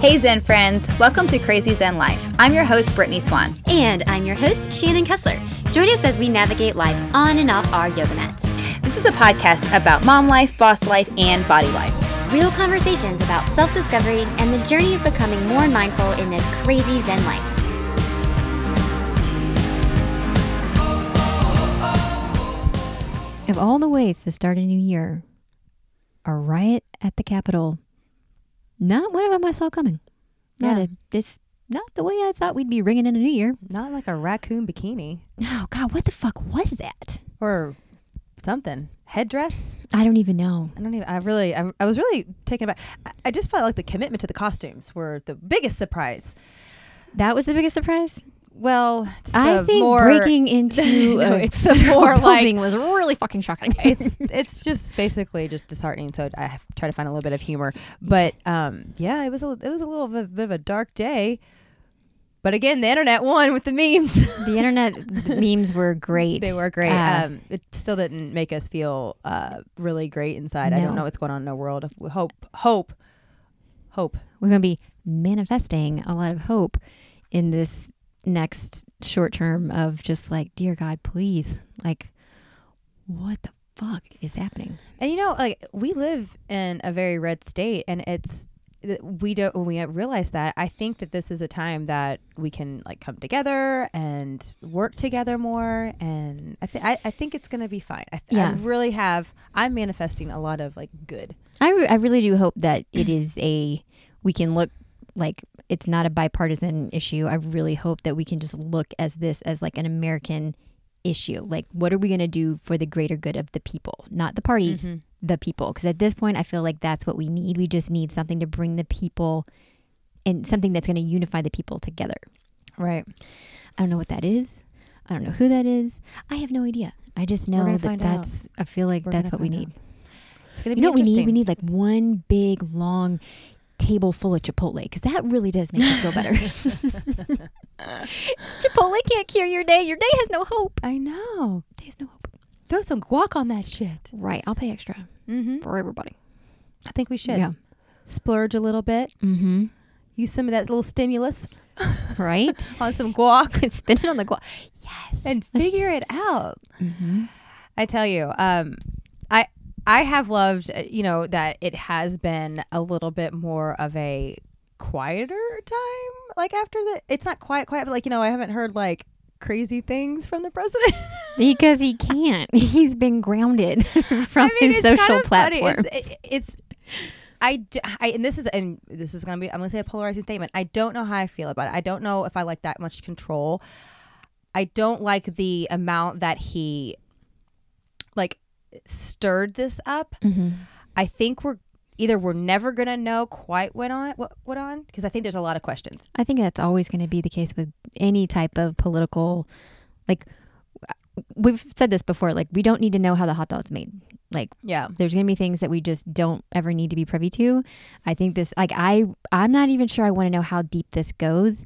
Hey Zen friends, welcome to Crazy Zen Life. I'm your host, Brittany Swan. And I'm your host, Shannon Kessler. Join us as we navigate life on and off our yoga mats. This is a podcast about mom life, boss life, and body life. Real conversations about self discovery and the journey of becoming more mindful in this crazy Zen life. Of all the ways to start a new year, a riot at the Capitol. Not one of them I saw coming. Not Yeah. a, this, not the way I thought we'd be ringing in a new year. Not like a raccoon bikini Oh God, what the fuck was that? or something. Headdress. I don't even know. I don't even. I really. I, I was really taken aback. I, I just felt like the commitment to the costumes were the biggest surprise. That was the biggest surprise. Well, it's I think more, breaking into No, a it's the more, like- was really fucking shocking. it's it's just basically just disheartening. So I try to find a little bit of humor. But um, yeah, it was a it was a little bit, bit of a dark day. But again, the internet won with the memes. the internet memes were great. They were great. Uh, um, it still didn't make us feel uh, really great inside. I don't know what's going on in the world. We Hope, hope, hope. we're going to be manifesting a lot of hope in this next short term of just like, dear God, please, like, what the fuck is happening? And you know, like we live in a very red state, and it's we don't when we realize that. I think that this is a time that we can like come together and work together more, and I think I I think it's gonna be fine. I, th- I really have. I'm manifesting a lot of like good. I, re- I really do hope that it is a, we can look like it's not a bipartisan issue. I really hope that we can just look as this as like an American issue. Like, what are we going to do for the greater good of the people, not the parties, Mhm. the people? Because at this point, I feel like that's what we need. We just need something to bring the people and something that's going to unify the people together. Right. I don't know what that is. I don't know who that is. I have no idea. I just know that find out. that's, I feel like We're that's what we need. It's gonna be. You know what we need? We need like one big long table full of Chipotle because that really does make you feel better. Chipotle can't cure your day. Your day has no hope. I know. Day has no hope. Throw some guac on that shit. Right. I'll pay extra Mm-hmm. for everybody. I think we should Yeah. splurge a little bit. Mm-hmm. Use some of that little stimulus Right. on some guac Spin it on the guac. Yes. and figure it out. Mm-hmm. I tell you, um, I have loved, uh, you know, that it has been a little bit more of a quieter time. Like after the, it's not quiet, quiet, but like you know, I haven't heard like crazy things from the president. Because he can't. He's been grounded from I mean, his social kind of funny. platform. It's, it- it's I, I- and this is and this is gonna be I'm gonna say a polarizing statement. I don't know how I feel about it. I don't know if I like that much control. I don't like the amount that he like stirred this up. mm-hmm. I think we're either we're never gonna know quite what on what what on because I think there's a lot of questions. I think that's always going to be the case with any type of political, like we've said this before. Like we don't need to know how the hot dog's made. Like Yeah. there's going to be things that we just don't ever need to be privy to. I think this, like I, I'm not even sure I want to know how deep this goes.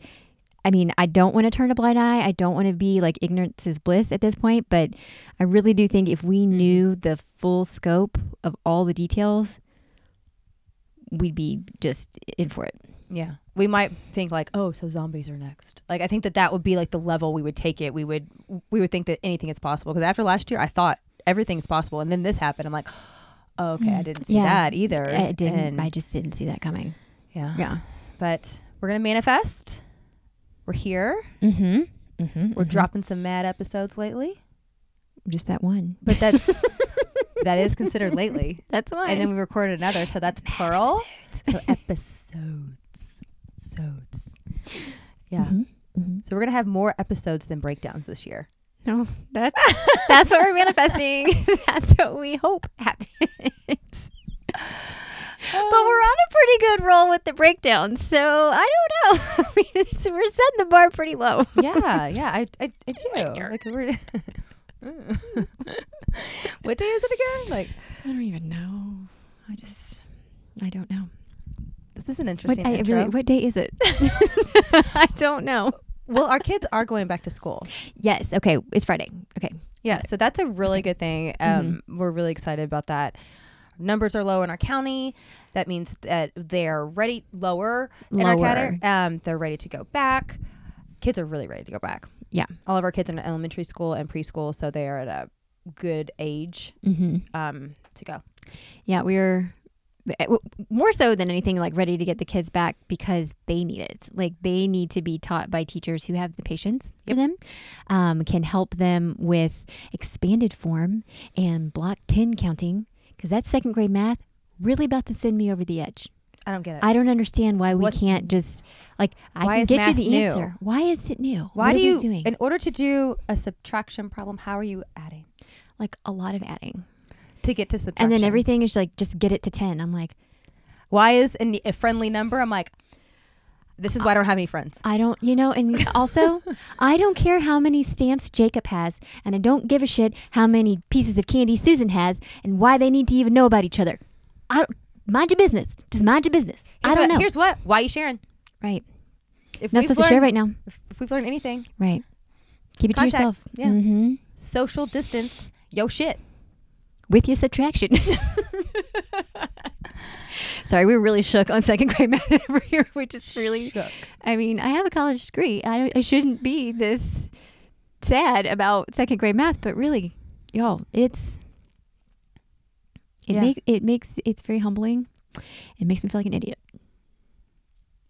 I mean, I don't want to turn a blind eye. I don't want to be like ignorance is bliss at this point. But I really do think if we mm-hmm. knew the full scope of all the details, we'd be just in for it. Yeah. We might think like, oh, so zombies are next. Like I think that that would be like the level we would take it. We would we would think that anything is possible because after last year, I thought everything's possible, and then this happened. I'm like, oh, okay, I mm. didn't see Yeah. that either. I didn't. And- I just didn't see that coming. yeah. Yeah. But we're gonna manifest. We're here. Mm-hmm. Mm-hmm. We're dropping some mad episodes lately, just that one. but that's that is considered lately. That's why. And then we recorded another, so that's plural. So episodes, episodes. Yeah. Mm-hmm. So we're gonna have more episodes than breakdowns this year. No, that's that's what we're manifesting. that's what we hope happens. but we're on a pretty good roll with the breakdown, so I don't know. we just, we're setting the bar pretty low. Yeah, yeah, I, I, I do. right. Like we're. what day is it again? Like I don't even know. I just, I don't know. this is an What, interesting. I intro. really, what day is it? I don't know. well, our kids are going back to school. Yes. Okay. It's Friday. Okay. Yeah, so that's a really good thing. Um, We're really excited about that. numbers are low in our county. That means that they're ready lower in our Lower. Um, they're ready to go back. Kids are really ready to go back. Yeah. All of our kids are in elementary school and preschool, so they are at a good age Mm-hmm. um, to go. Yeah, we're eh, more so than anything like ready to get the kids back because they need it. Like they need to be taught by teachers who have the patience for them, um, can help them with expanded form and block 10 counting because that's second grade math really about to send me over the edge. I don't get it. I don't understand why we What- can't just like I can get you the new? answer. Why is it new? Why What do you, doing? in order to do a subtraction problem, how are you adding like a lot of adding. to get to subtraction? And then everything is like just get it to 10. I'm like, Why is an, a friendly number? I'm like, this is why I don't have any friends. I don't, you know, and also, I don't care how many stamps Jacob has, and I don't give a shit how many pieces of candy Susan has, and why they need to even know about each other. I don't, mind your business. Just mind your business. I don't what- know. Here's what. Why are you sharing? right. If Not supposed to share right now. If, if we've learned anything, Right. Keep it Contact, to yourself. yeah. hmm social distance, yo shit. With your subtraction. Sorry, we were really shook on second grade math over here, which is really. Shook. I mean, I have a college degree. I, I shouldn't be this sad about second grade math, but really, y'all, it's it Yeah. makes it makes it's very humbling. It makes me feel like an idiot.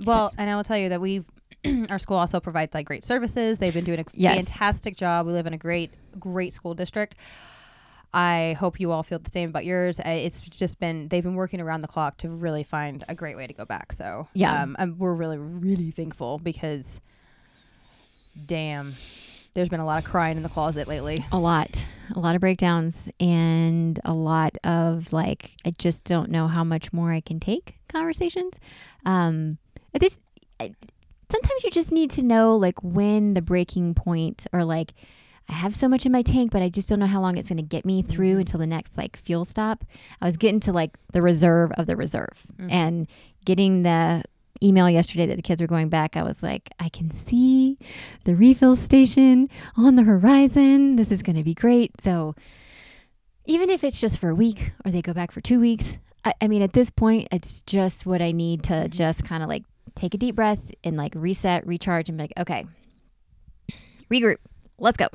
Well, and I will tell you that we've our school also provides like great services. They've been doing a Yes. fantastic job. We live in a great, great school district. I hope you all feel the same about yours. It's just been they've been working around the clock to really find a great way to go back. So Yeah. um, we're really, really thankful because, damn, there's been a lot of crying in the closet lately. A lot, a lot of breakdowns, and a lot of like, I just don't know how much more I can take conversations. Um, this, sometimes you just need to know like when the breaking point, or like, I have so much in my tank, but I just don't know how long it's going to get me through until the next like fuel stop. I was getting to like the reserve of the reserve, and getting the email yesterday that the kids were going back, I was like, I can see the refill station on the horizon. This is going to be great. So, even if it's just for a week or they go back for two weeks, I, I mean, at this point, it's just what I need to mm-hmm. just kind of like take a deep breath and like reset, recharge, and be like, okay, regroup, let's go.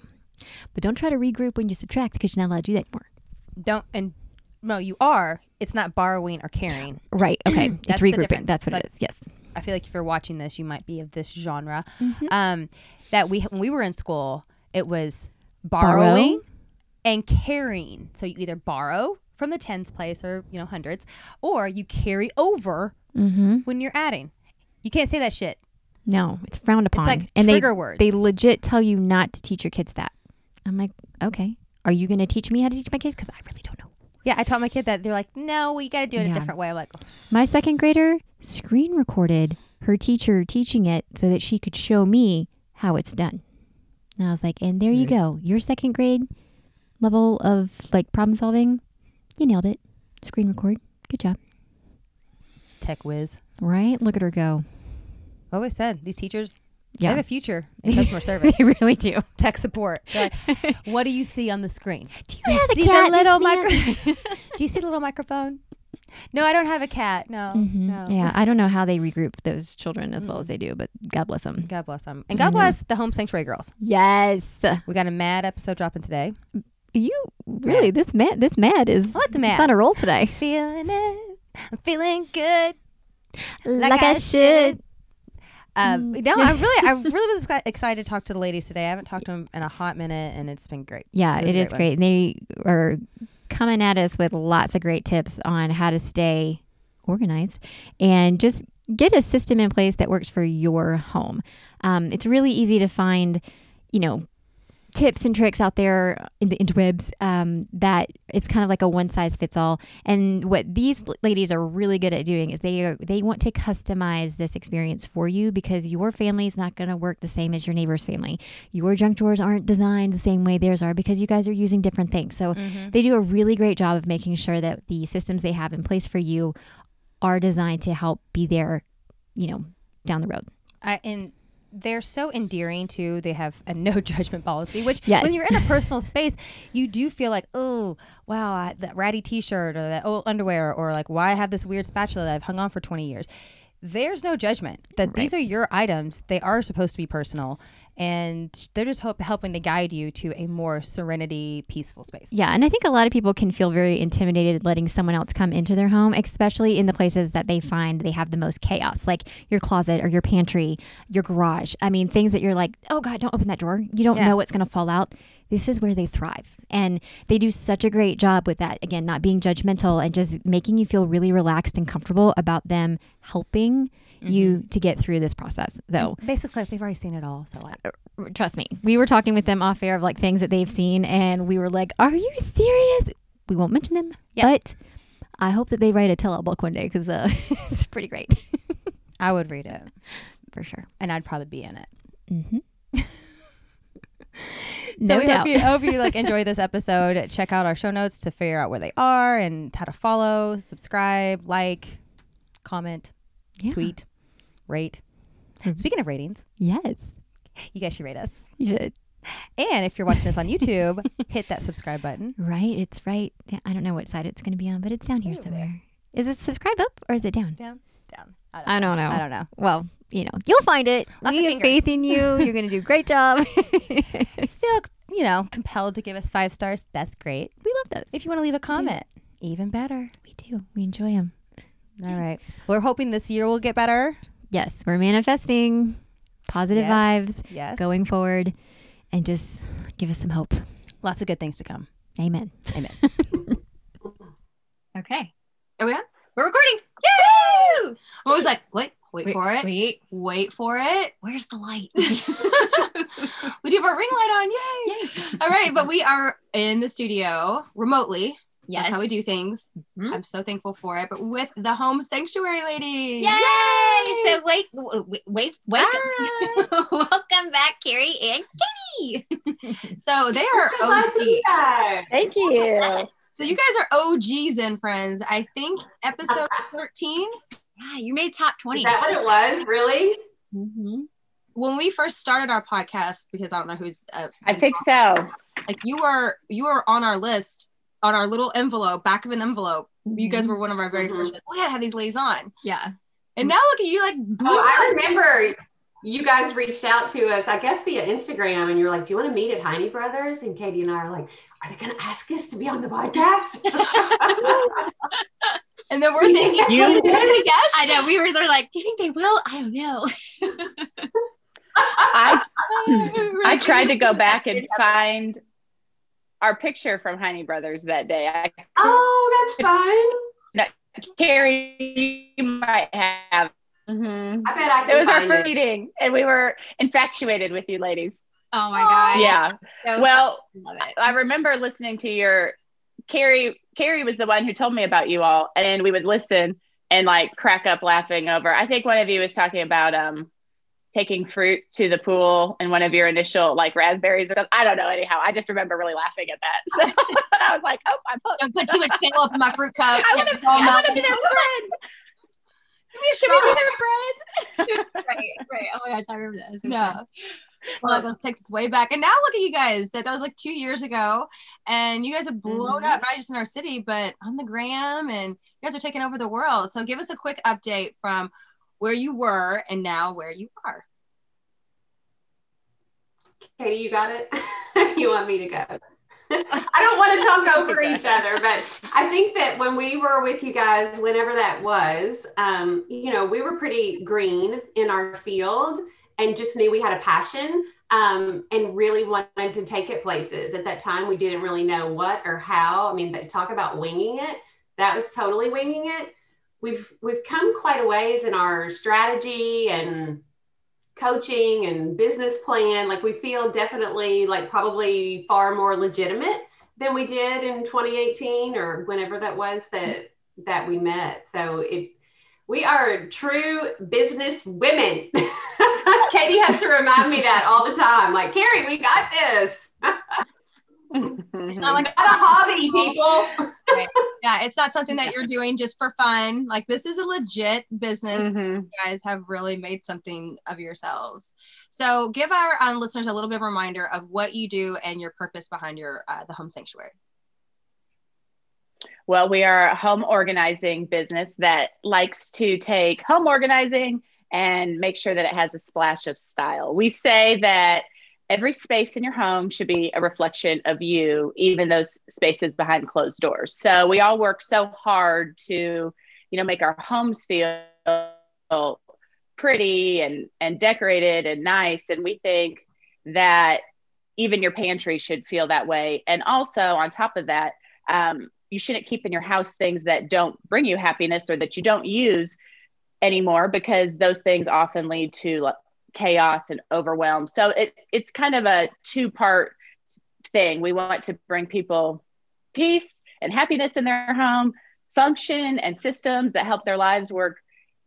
But don't try to regroup when you subtract because you're not allowed to do that anymore. Don't and no, you are. It's not borrowing or carrying. Right. Okay. That's it's regrouping. That's what Like- it is. Yes. I feel like if you're watching this, you might be of this genre. Mm-hmm. Um, that we when we were in school, it was Borrow. borrowing and carrying. So you either borrow from the tens place or you know hundreds, or you carry over Mm-hmm. when you're adding. You can't say that shit. No, it's frowned upon. like and trigger they, words. They legit tell you not to teach your kids that. I'm like, okay. Are you going to teach me how to teach my kids? Because I really don't know. Yeah, I taught my kid that. They're like, no, we got to do it Yeah. a different way. I'm like, My second grader screen recorded her teacher teaching it so that she could show me how it's done. And I was like, and there you go. Your second grade level of like problem solving, you nailed it. Screen record. Good job. tech whiz. Right? Look at her go. Always said these teachers, they Yeah. have a future in customer service, they really do. tech support. Like, what do you see on the screen? Do you Do you have a see the little micro? do you see the little microphone? No, I don't have a cat. No, Mhm. no. Yeah, I don't know how they regroup those children as well as they do, but God bless them. God bless them, and God Mhm. bless the home sanctuary girls. Yes. We got a mad episode dropping today. You really this mad this mad is like the it's on a roll today. Feeling it, I'm feeling good. Like, I I should. Um, Mm. no, I really, I really was excited to talk to the ladies today. I haven't talked to them in a hot minute, and it's been great. Yeah, It it is great one. great. They are coming at us with lots of great tips on how to stay organized and just get a system in place that works for your home. Um, it's really easy to find, you know, tips and tricks out there in the interwebs um, that it's kind of like a one size fits all. And what these ladies are really good at doing is they are they want to customize this experience for you because your family is not going to work the same as your neighbor's family. Your junk drawers aren't designed the same way theirs are because you guys are using different things. So they do a really great job of making sure that the systems they have in place for you are designed to help be there, you know, down the road. I, and they're so endearing too. They have a no judgment policy, which Yes. when you're in a personal space, you do feel like, oh, wow, I, that ratty T-shirt or that old underwear, or like, why I have this weird spatula that I've hung on for 20 years. There's no judgment. That these are your items. They are supposed to be personal, and they're just hope, helping to guide you to a more serenity, peaceful space. Yeah, and I think a lot of people can feel very intimidated letting someone else come into their home, especially in the places that they find they have the most chaos, like your closet or your pantry, your garage. I mean, things that you're like, oh God, don't open that door. You don't Yeah. know what's going to fall out. This is where they thrive. And they do such a great job with that. Again, not being judgmental and just making you feel really relaxed and comfortable about them helping you to get through this process. So, Basically, they've already seen it all. So like, trust me, we were talking with them off air of like things that they've seen, and we were like, "Are you serious?" We won't mention them, Yeah. but I hope that they write a tell-all book one day because uh, it's pretty great I would read it, for sure. and I'd probably be in it. Mm-hmm. So no we doubt. hope you hope you like enjoy this episode. Check out our show notes to figure out where they are and how to follow, subscribe, like, comment, Yeah. tweet, rate. Mhm. Speaking of ratings, Yes, you guys should rate us. you should. And if you're watching us on YouTube, hit that subscribe button. Right, it's right. I don't know what side it's going to be on, but it's down here somewhere. Is it subscribe up or is it down? Down, down. I don't know. I don't know. Well, you know, you'll find it. Lots we have faith in you. You're going to do a great job. Feel you know compelled to give us five stars, that's great. we love those. If you want to leave a comment, even better. we do. We enjoy them. All right. We're hoping this year will get better. Yes, we're manifesting positive Yes. vibes Yes. going forward and just give us some hope. Lots of good things to come. Amen. Amen. Okay. Are we on? We're recording. Yay! I was like, wait, wait, for it. Wait. Wait for it. Where's the light? we do have our ring light on. Yay! All right, but we are in the studio remotely. Yes. That's how we do things. Mhm. I'm so thankful for it. But with the home sanctuary lady. Yay! So wait, wait, wait, wait. Ah. Welcome back, Carrie and Katie. So they are OG. Thank you. So you guys are OGs and friends. I think episode 13. Yeah, you made top twenty. Is that what it was? Really? Mhm. When we first started our podcast, because I don't know who's uh, I think so. like you were you were on our list on our little envelope, back of an envelope. You guys were one of our very Mhm. first. We had to have these ladies on, Yeah. and now look at you, like blew Oh, I remember you guys reached out to us, I guess via Instagram, and you were like, "Do you want to meet at Heine Brothers?" And Katie and I are like, "Are they going to ask us to be on the podcast?" And then we're thinking, You "Are they gonna say yes? I know. We were sort of like, do you think they will? I don't know. I I tried to go back and find our picture from Heine Brothers that day. I, oh, that's fine. Carrie, you might have. Mhm. I bet I It can was our find first it. meeting, and we were infatuated with you ladies. Oh my gosh. Yeah. So Well, love it. I remember listening to your Carrie. Carrie was the one who told me about you all, and we would listen and like crack up laughing over. I think one of you was talking about um taking fruit to the pool and one of your initial like raspberries or something. I don't know. Anyhow, I just remember really laughing at that. So I was like, oh, I'm hooked. Don't put too much pickle up in my fruit cup. I Yeah, want to it's all I want to melted. be their friend. Give me a Should we be their friend? right, right. Oh my gosh, I remember that. No. Well, like, let's take this way back. And now look at you guys. That, that was like two years ago. And you guys have blown Mhm. up, not just in our city, but on the gram. And you guys are taking over the world. So give us a quick update from where you were and now where you are. Katie, you got it? you want me to go? I don't want to talk over each other, but I think that when we were with you guys, whenever that was, um, you know, we were pretty green in our field and just knew we had a passion um, and really wanted to take it places. At that time, we didn't really know what or how. I mean, they talk about winging it. That was totally winging it. We've we've come quite a ways in our strategy and coaching and business plan. Like we feel definitely like probably far more legitimate than we did in 2018 or whenever that was that that we met. So it we are true business women. Katie has to remind me that all the time. Like carrie we got this It's not like Not a hobby, people. yeah, it's not something that you're doing just for fun. Like this is a legit business. Mhm. You guys have really made something of yourselves. So give our um, listeners a little bit of a reminder of what you do and your purpose behind your uh, the home sanctuary. Well, we are a home organizing business that likes to take home organizing and make sure that it has a splash of style. We say that every space in your home should be a reflection of you, even those spaces behind closed doors. So we all work so hard to, you know, make our homes feel pretty and and decorated and nice and we think that even your pantry should feel that way and also on top of that um, you shouldn't keep in your house things that don't bring you happiness or that you don't use anymore because those things often lead to chaos and overwhelm. So it it's kind of a two part thing. We want to bring people peace and happiness in their home, function and systems that help their lives work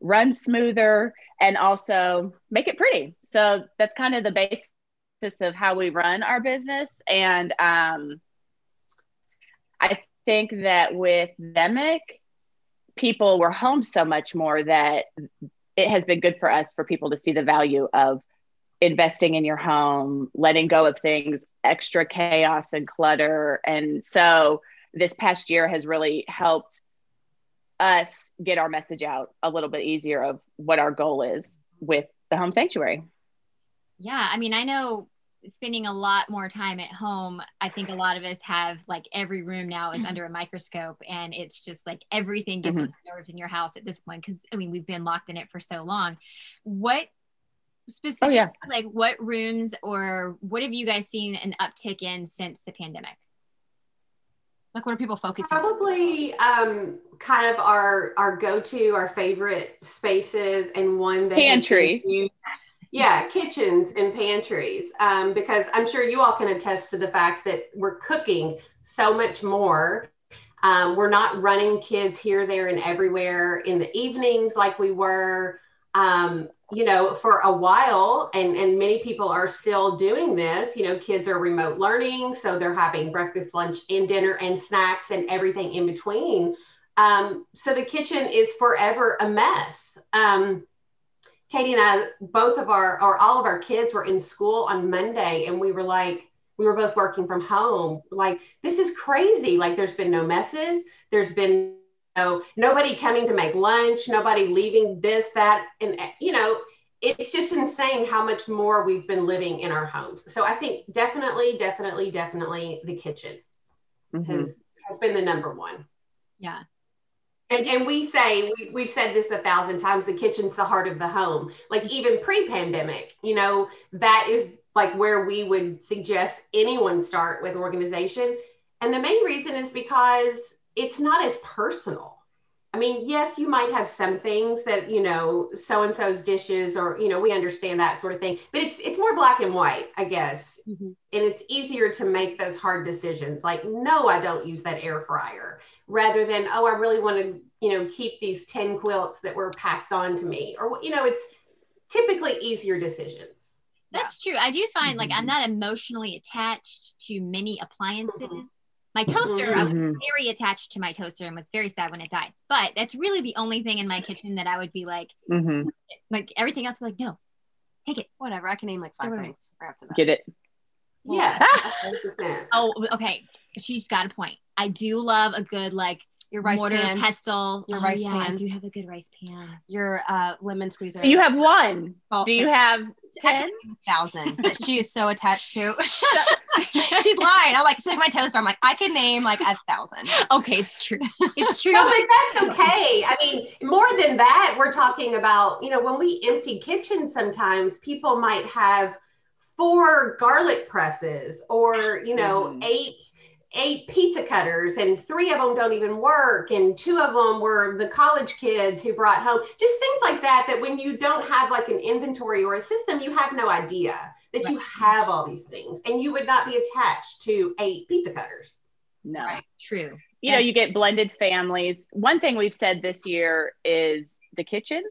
run smoother and also make it pretty. So that's kind of the basis of how we run our business and um I think that with pandemic, people were home so much more that it has been good for us for people to see the value of investing in your home, letting go of things, extra chaos and clutter. And so this past year has really helped us get our message out a little bit easier of what our goal is with the home sanctuary. Yeah, I mean, I know spending a lot more time at home. I think a lot of us have like every room now is under a microscope, and it's just like everything gets Mhm. on nerves in your house at this point. Because I mean, we've been locked in it for so long. What specifically, yeah. like, what rooms or what have you guys seen an uptick in since the pandemic? Like what are people focusing? Probably um, kind of our our go-to, our favorite spaces, and one that has been Pantries. used- Yeah, kitchens and pantries. Um, because I'm sure you all can attest to the fact that we're cooking so much more. Um, we're not running kids here, there, and everywhere in the evenings like we were. Um, you know, for a while, and and many people are still doing this. You know, kids are remote learning, so they're having breakfast, lunch, and dinner, and snacks, and everything in between. Um, so the kitchen is forever a mess. Um, Katie and I, both of our, or all of our kids were in school on Monday, and we were like, we were both working from home. Like, this is crazy. Like, there's been no messes. There's been no nobody coming to make lunch. Nobody leaving this, that, and you know, it's just insane how much more we've been living in our homes. So I think definitely, definitely, definitely the kitchen Mhm. has has been the number one. Yeah. And, and we say we, we've said this a thousand times the kitchen's the heart of the home. Like even pre-pandemic you know that is like where we would suggest anyone start with organization. And the main reason is because it's not as personal. I mean yes you might have some things that you know so and so's dishes or you know we understand that sort of thing but it's it's more black and white i guess. Mhm. and it's easier to make those hard decisions. Like no i don't use that air fryer rather than oh i really want to you know keep these 10 quilts that were passed on to me or you know it's typically easier decisions That's true. I do find like Mm-hmm. I'm not emotionally attached to many appliances. My toaster, I was Mhm. very attached to my toaster and was very sad when it died. But that's really the only thing in my kitchen that I would be like, Mhm. like everything else, would be like, no, take it. Whatever. I can name like five things right after that. Get it? yeah Ah! Oh, okay. She's got a point. I do love a good like Your rice mortar pan, pestle. Your Oh, rice yeah, I pan. do have a good rice pan. your uh, lemon squeezer. You have one. Well, Do you have I 10? can name a thousand that she is so attached to. She's lying. I'm like, she's like my toaster. I'm like, I can name like a thousand. okay, it's true. It's true. no, but that's okay. I mean, more than that, we're talking about, you know, when we empty kitchens, sometimes people might have four garlic presses or, you know, Mhm. eight eight pizza cutters and three of them don't even work and two of them were the college kids who brought home just things like that that when you don't have like an inventory or a system you have no idea that you have all these things and you would not be attached to eight pizza cutters No. Right. True. You know, you get blended families. One thing we've said this year is the kitchen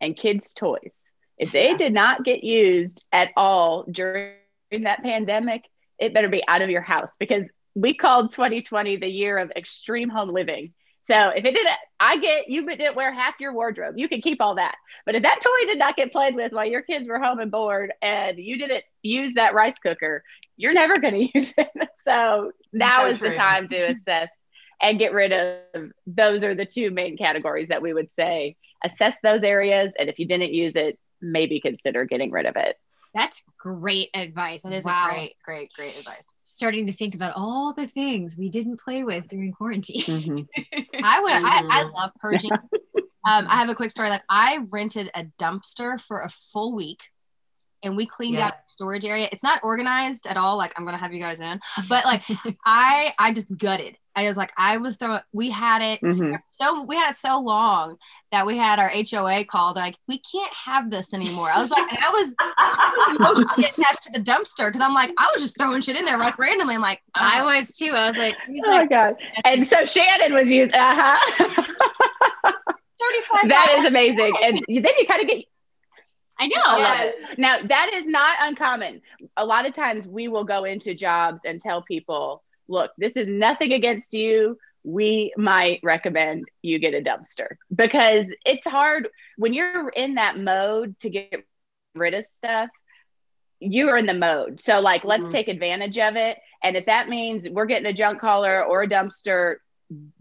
and kids' toys. If they Yeah. did not get used at all during that pandemic, it better be out of your house because we called 2020 the year of extreme home living. So if it didn't, I get you didn't wear half your wardrobe. You can keep all that. But if that toy did not get played with while your kids were home and bored and you didn't use that rice cooker, you're never going to use it. So now So is the time to assess and get rid of those are the two main categories that we would say assess those areas. And if you didn't use it, maybe consider getting rid of it. That's great advice. That is wow. a great, great, great advice. Starting to think about all the things we didn't play with during quarantine. I would. I, I Mhm. love purging. um, I have a quick story. Like I rented a dumpster for a full week, and we cleaned Yeah. out the storage area. It's not organized at all. Like I'm gonna have you guys in, but like I, I just gutted. I was like, I was throwing. We had it Mhm. so we had it so long that we had our HOA called, like, we can't have this anymore. I was like, and I was, I was emotionally attached to the dumpster because I'm like, I was just throwing shit in there like randomly. I'm like, I oh, was too. I was like, he's Oh like God. And so Shannon was used. Uh-huh. 35. that is amazing. And then you kind of get I know. Yes. Now, that is not uncommon. A lot of times we will go into jobs and tell people, look, this is nothing against you. We might recommend you get a dumpster because it's hard when you're in that mode to get rid of stuff. You're in the mode. So, like, let's Mhm. take advantage of it. And if that means we're getting a junk hauler or a dumpster,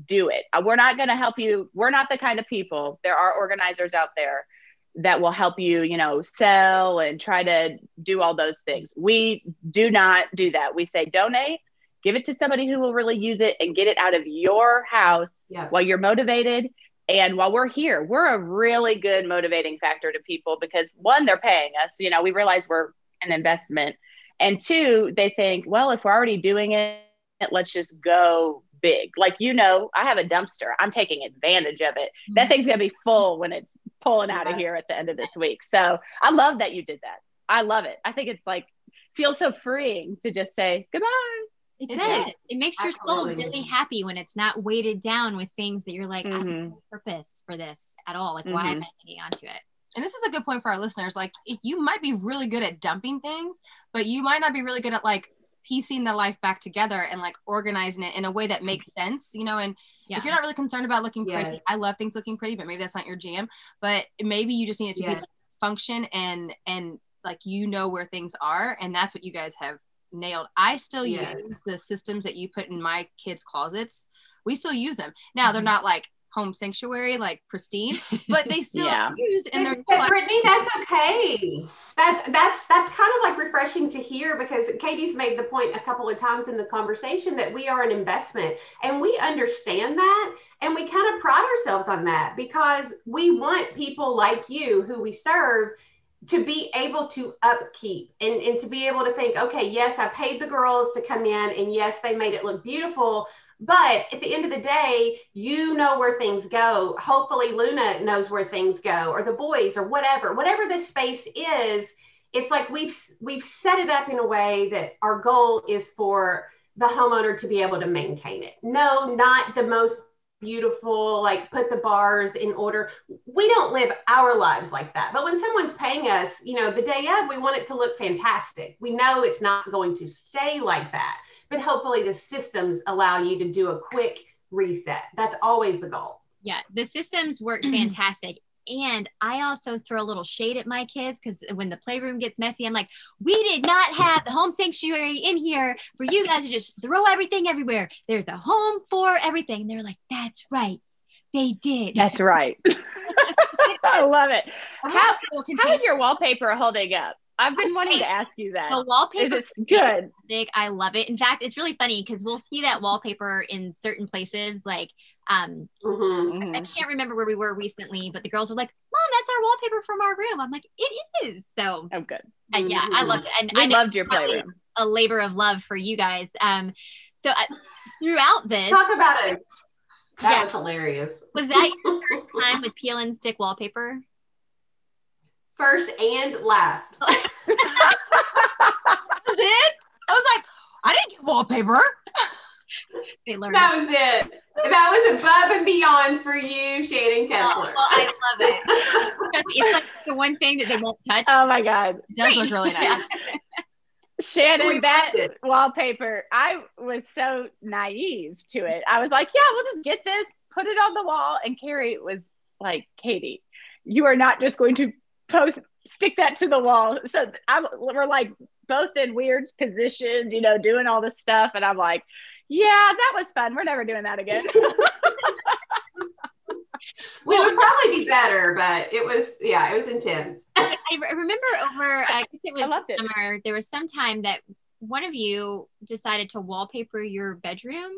do it. Uh, We're not going to help you. We're not the kind of people. There are organizers out there that will help you, you know, sell and try to do all those things. We do not do that. We say donate, give it to somebody who will really use it and get it out of your house Yeah. while you're motivated. And while we're here, we're a really good motivating factor to people because one, they're paying us. You know, we realize we're an investment. And two, they think, well, if we're already doing it, let's just go big. Like, you know, I have a dumpster. I'm taking advantage of it. That mm-hmm. thing's going to be full when it's pulling out of here at the end of this week. So I love that you did that. I love it. I think it's like, feels so freeing to just say goodbye. It It does. did. It makes your soul really happy when it's not weighted down with things that you're like, I have no purpose for this at all. Like, why am Mhm. I hanging on to it? and this is a good point for our listeners like if you might be really good at dumping things but you might not be really good at like piecing the life back together and like organizing it in a way that makes sense you know and Yeah. if you're not really concerned about looking pretty i love things looking pretty but maybe that's not your jam but maybe you just need it to be like, function and and like you know where things are and that's what you guys have nailed i still Yes. use the systems that you put in my kids closets we still use them now they're mm-hmm. not like home sanctuary like pristine but they still Yeah. used and they're but like, Brittany, that's okay. That's that's that's kind of like refreshing to hear because Katie's made the point a couple of times in the conversation that we are an investment and we understand that and we kind of pride ourselves on that because we want people like you who we serve to be able to upkeep and, and to be able to think, okay, yes, I paid the girls to come in and yes, they made it look beautiful. But at the end of the day, you know where things go. Hopefully, Luna knows where things go, or the boys, or whatever. Whatever this space is, it's like we've we've set it up in a way that our goal is for the homeowner to be able to maintain it. No, not the most beautiful, like put the bars in order. We don't live our lives like that. But when someone's paying us, you know, the day of, we want it to look fantastic. We know it's not going to stay like that, but hopefully the systems allow you to do a quick reset. That's always the goal. Yeah, the systems work fantastic. And I also throw a little shade at my kids because when the playroom gets messy, I'm like, we did not have the home sanctuary in here for you guys to just throw everything everywhere. There's a home for everything. And they're like, that's right. They did. That's right. I love it. How- we have a little How is your wallpaper holding up? I've been wanting to ask you that. the wallpaper is good? fantastic. I love it. In fact, it's really funny because we'll see that wallpaper in certain places. Like, um, Mhm. I can't remember where we were recently, but the girls were like, "Mom, that's our wallpaper from our room." I'm like, "It is." So, Oh, good. uh, yeah, I Mhm. loved it, and We I loved your probably playroom. a labor of love for you guys. Um, so uh, throughout this, Talk about it. That Yeah. was hilarious. was that your first time with peel and stick wallpaper? First and last. Was it. I was like, I didn't get wallpaper. They learned. That was it. That was above and beyond for you, Shannon Oh, well, I love it. Trust me, it's like the one thing that they won't touch. Oh my God. That was really nice. Shannon, that wallpaper, I was so naive to it. I was like, yeah, we'll just get this, put it on the wall. And Carrie was like, Katie, you are not just going to post, stick that to the wall. So I, we're like both in weird positions, you know, doing all this stuff. And I'm like, yeah, that was fun. We're never doing that again. we would probably be better, but it was, yeah, it was intense. I remember over, I guess it was summer, it. there was some time that one of you decided to wallpaper your bedroom.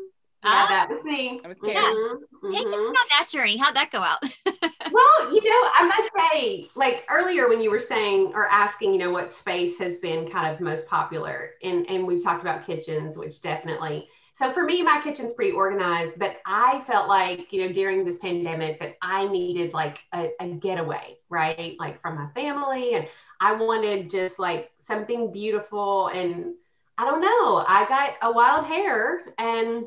Yeah, uh, that was me. That was yeah. Mm-hmm. Take us on that journey. How'd that go out? well, you know, I must say, like earlier when you were saying or asking, you know, what space has been kind of most popular, and and we've talked about kitchens, which definitely so for me, my kitchen's pretty organized, but I felt like, you know, during this pandemic that I needed like a, a getaway, right? Like from my family. And I wanted just like something beautiful. And I don't know, I got a wild hair and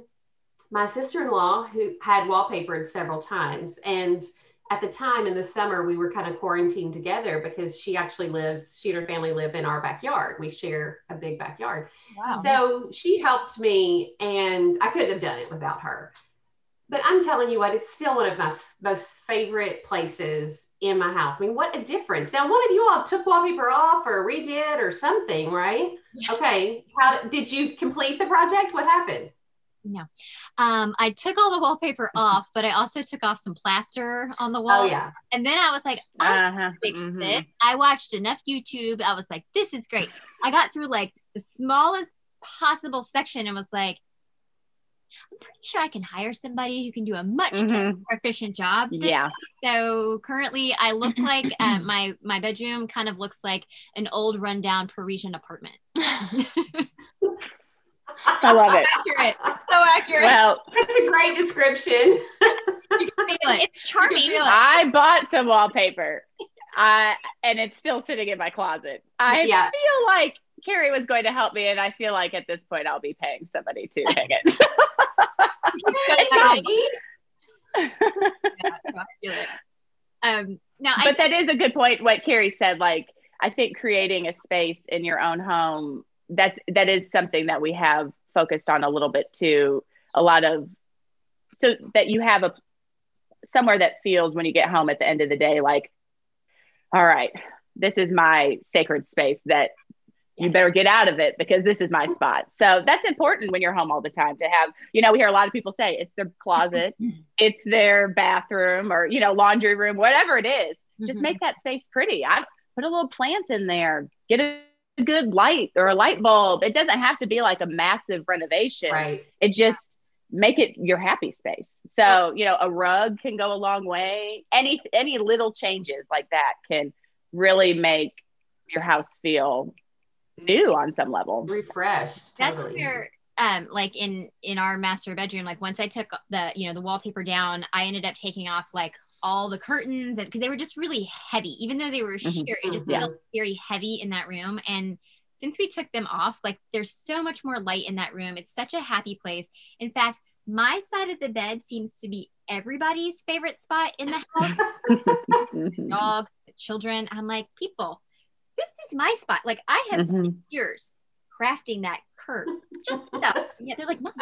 my sister-in-law who had wallpapered several times and at the time in the summer we were kind of quarantined together because she actually lives she and her family live in our backyard. We share a big backyard. Wow. so she helped me and i couldn't have done it without her. But i'm telling you what it's still one of my f- most favorite places in my house. I mean what a difference. Now one of you all took wallpaper off or redid or something right? Okay how did you complete the project? What happened no. Um, I took all the wallpaper off, but I also took off some plaster on the wall. Oh, yeah. And then I was like, I uh-huh. fix mm-hmm. this. I watched enough YouTube. I was like, this is great. I got through like the smallest possible section and was like, I'm pretty sure I can hire somebody who can do a much mm-hmm. more efficient job. Yeah. So currently, I look like uh, my my bedroom kind of looks like an old rundown Parisian apartment. I love it. Accurate. It's so accurate. Well, that's a great description. it's charming. I bought some wallpaper. I and it's still sitting in my closet. I yeah. feel like Carrie was going to help me, and I feel like at this point I'll be paying somebody to hang it. um, now, but I, that is a good point. What Carrie said, like I think creating a space in your own home that's that is something that we have focused on a little bit too. A lot of so that you have a somewhere that feels when you get home at the end of the day like, all right, this is my sacred space that you better get out of it because this is my spot. So that's important when you're home all the time to have, you know, we hear a lot of people say it's their closet, it's their bathroom or, you know, laundry room, whatever it is. Just mm-hmm. make that space pretty. I put a little plant in there, get a good light or a light bulb. It doesn't have to be like a massive renovation. Right. It just make it your happy space. So, you know, a rug can go a long way. Any any little changes like that can really make your house feel new on some level. Refreshed. That's totally. where um like in in our master bedroom like once i took the you know the wallpaper down i ended up taking off like all the curtains because they were just really heavy. Even though they were mm-hmm. sheer, it just yeah. felt very heavy in that room. And since we took them off, like there's so much more light in that room. It's such a happy place. In fact, my side of the bed seems to be everybody's favorite spot in the house. the dog, the children. I'm like, people, this is my spot. Like I have mm-hmm. spent years crafting that curtain. Just stuff. Yeah, they're like, Mom,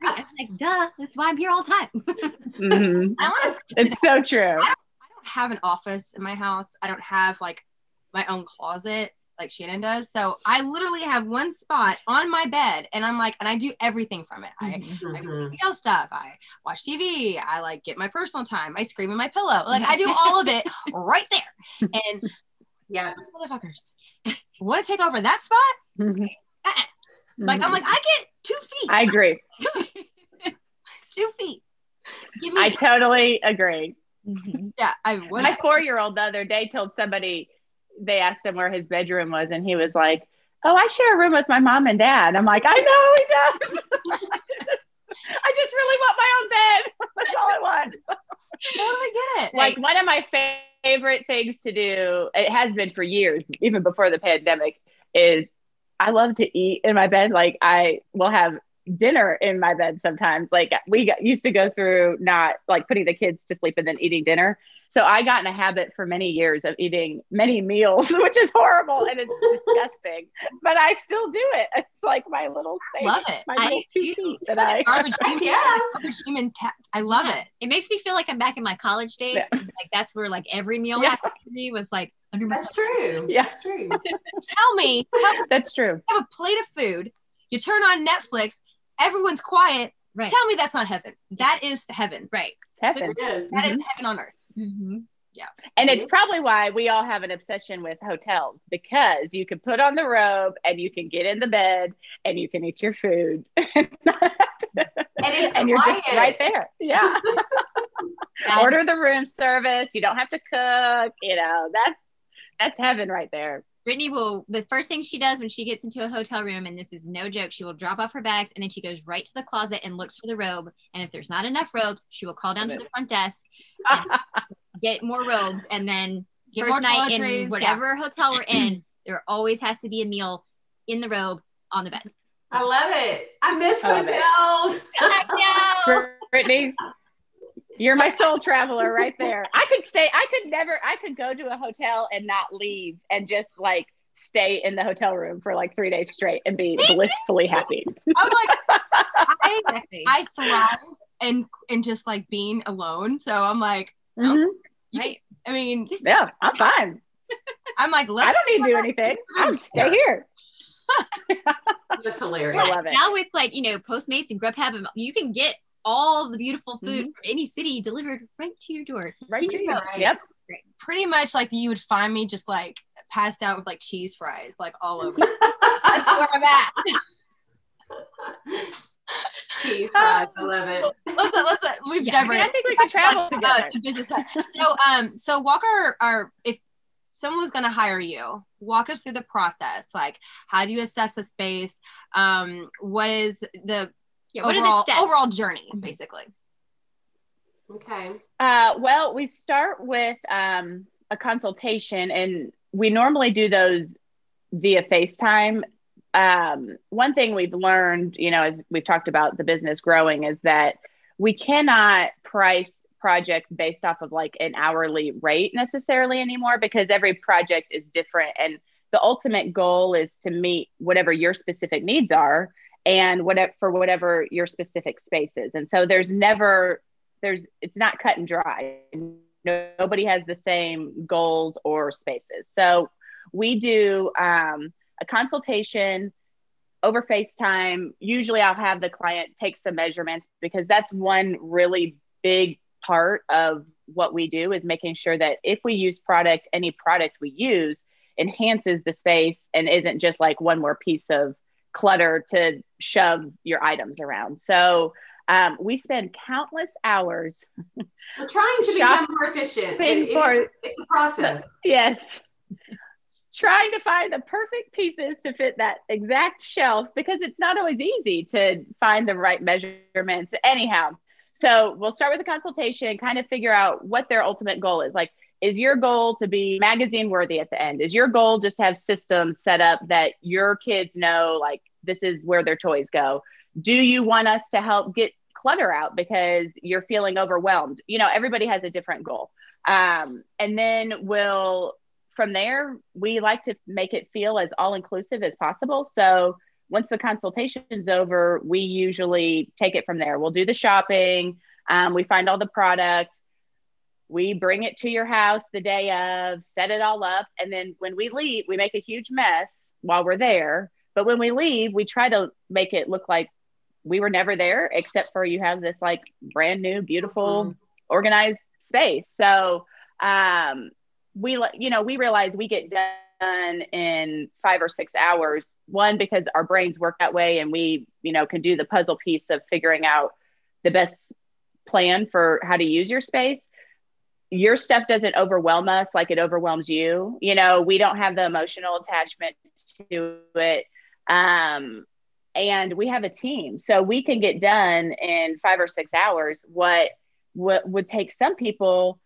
great. I'm like, duh, that's why I'm here all the time. mm-hmm. I want to. It's so true. I don't, I don't have an office in my house. I don't have like my own closet like Shannon does. So I literally have one spot on my bed and I'm like, and I do everything from it. I, mm-hmm. I do CPL stuff. I watch TV. I like get my personal time. I scream in my pillow. Like I do all of it right there. And yeah, motherfuckers want to take over that spot? Mm-hmm. Mm-hmm. Like I'm like I get two feet. I agree. two feet. Give me I totally agree. Mm-hmm. Yeah, I was. My four year old the other day told somebody they asked him where his bedroom was, and he was like, "Oh, I share a room with my mom and dad." I'm like, "I know he does." I just really want my own bed. That's all I want. totally get it. Like one of my favorite things to do, it has been for years, even before the pandemic, is I love to eat in my bed. Like I will have dinner in my bed sometimes. Like we got, used to go through not like putting the kids to sleep and then eating dinner. So I got in a habit for many years of eating many meals, which is horrible and it's disgusting. But I still do it. It's like my little safe, Love it. my I little two do. feet that like I a garbage human. Yeah. Garbage human. Ta- I love Yeah. it. It makes me feel like I'm back in my college days. Yeah. 'cause, Like that's where like every meal Yeah. happened to me was like under my That's true. Yeah. That's true. Tell me, tell me, that's true. you have a plate of food. You turn on Netflix. Everyone's quiet. right. Tell me that's not heaven. That is heaven. right. Heaven. It is. That is mm-hmm. heaven on earth. Mm-hmm. And it's probably why we all have an obsession with hotels because you can put on the robe and you can get in the bed and you can eat your food. and it's you're just right there. Yeah. Order the room service. You don't have to cook. You know, that's that's heaven right there. Brittany will the first thing she does when she gets into a hotel room, and this is no joke, she will drop off her bags and then she goes right to the closet and looks for the robe. And if there's not enough robes, she will call down to the front desk, and get more robes, and then Get first night in toiletries, yeah. whatever hotel we're in, there always has to be a meal in the robe on the bed. I love it. I miss I hotels. I know. Brittany, you're my soul traveler right there. I could stay, I could never, I could go to a hotel and not leave and just like stay in the hotel room for like three days straight and be blissfully happy. I'm like, I, I thrive in in just like being alone. So I'm like, Mhm. you right. I mean, Yeah, I'm fine. I'm like, let's I don't need to do anything. I'm just stay here. That's hilarious. I love it. Now with like you know Postmates and Grubhub, you can get all the beautiful food Mhm. from any city delivered right to your door. Right to you. Right. Yep. Pretty much like you would find me just like passed out with like cheese fries, like all over. That's where I'm at. Cheese fries. I love it. Let's let's we've Yeah, I never. mean, I think we could travel to, together. to business. side. So um, so walk our our if someone was going to hire you, walk us through the process. Like, how do you assess a space? Um, what is the Yeah. What overall are the steps? overall journey, basically? Okay. Uh, well, we start with um, a consultation, and we normally do those via FaceTime. Um, one thing we've learned, you know, as we've talked about the business growing, is that we cannot price projects based off of like an hourly rate necessarily anymore because every project is different. And the ultimate goal is to meet whatever your specific needs are and whatever for whatever your specific space is. And so there's never there's it's not cut and dry. Nobody has the same goals or spaces. So we do um, a consultation over FaceTime. Usually I'll have the client take some measurements because that's one really big part of what we do is making sure that if we use product, any product we use enhances the space and isn't just like one more piece of clutter to shove your items around. So um, we spend countless hours. We're trying to become more efficient. it for- is- it's a process. Yes. Trying to find the perfect pieces to fit that exact shelf because it's not always easy to find the right measurements. Anyhow, so we'll start with a consultation, kind of figure out what their ultimate goal is. Like, is your goal to be magazine worthy at the end? Is your goal just to have systems set up that your kids know, like, this is where their toys go? Do you want us to help get clutter out because you're feeling overwhelmed? You know, everybody has a different goal. Um, and then we'll, from there, we like to make it feel as all inclusive as possible. So once the consultation's over, we usually take it from there. We'll do the shopping, um, we find all the product, we bring it to your house the day of, set it all up. And then when we leave, we make a huge mess while we're there. But when we leave, we try to make it look like we were never there, except for you have this like brand new, beautiful, organized space. So, um, we, you know, we realize we get done in five or six hours. One, because our brains work that way and we, you know, can do the puzzle piece of figuring out the best plan for how to use your space your stuff doesn't overwhelm us like it overwhelms you. You know, we don't have the emotional attachment to it. Um, and we have a team. So we can get done in five or six hours what what would take some people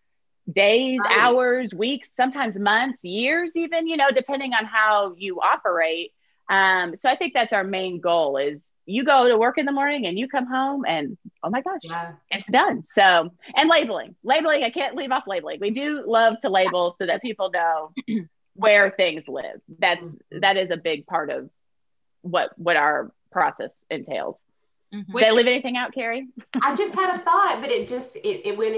days, Right. hours, weeks, sometimes months, years, even, you know, depending on how you operate. Um, so I think that's our main goal is you go to work in the morning and you come home and oh my gosh, Yeah. it's done. So, and labeling, labeling, I can't leave off labeling. We do love to label so that people know where things live. That's mm-hmm. that is a big part of what what our process entails. Mm-hmm. Did I leave anything out, Carrie? I just had a thought, but it just it, it went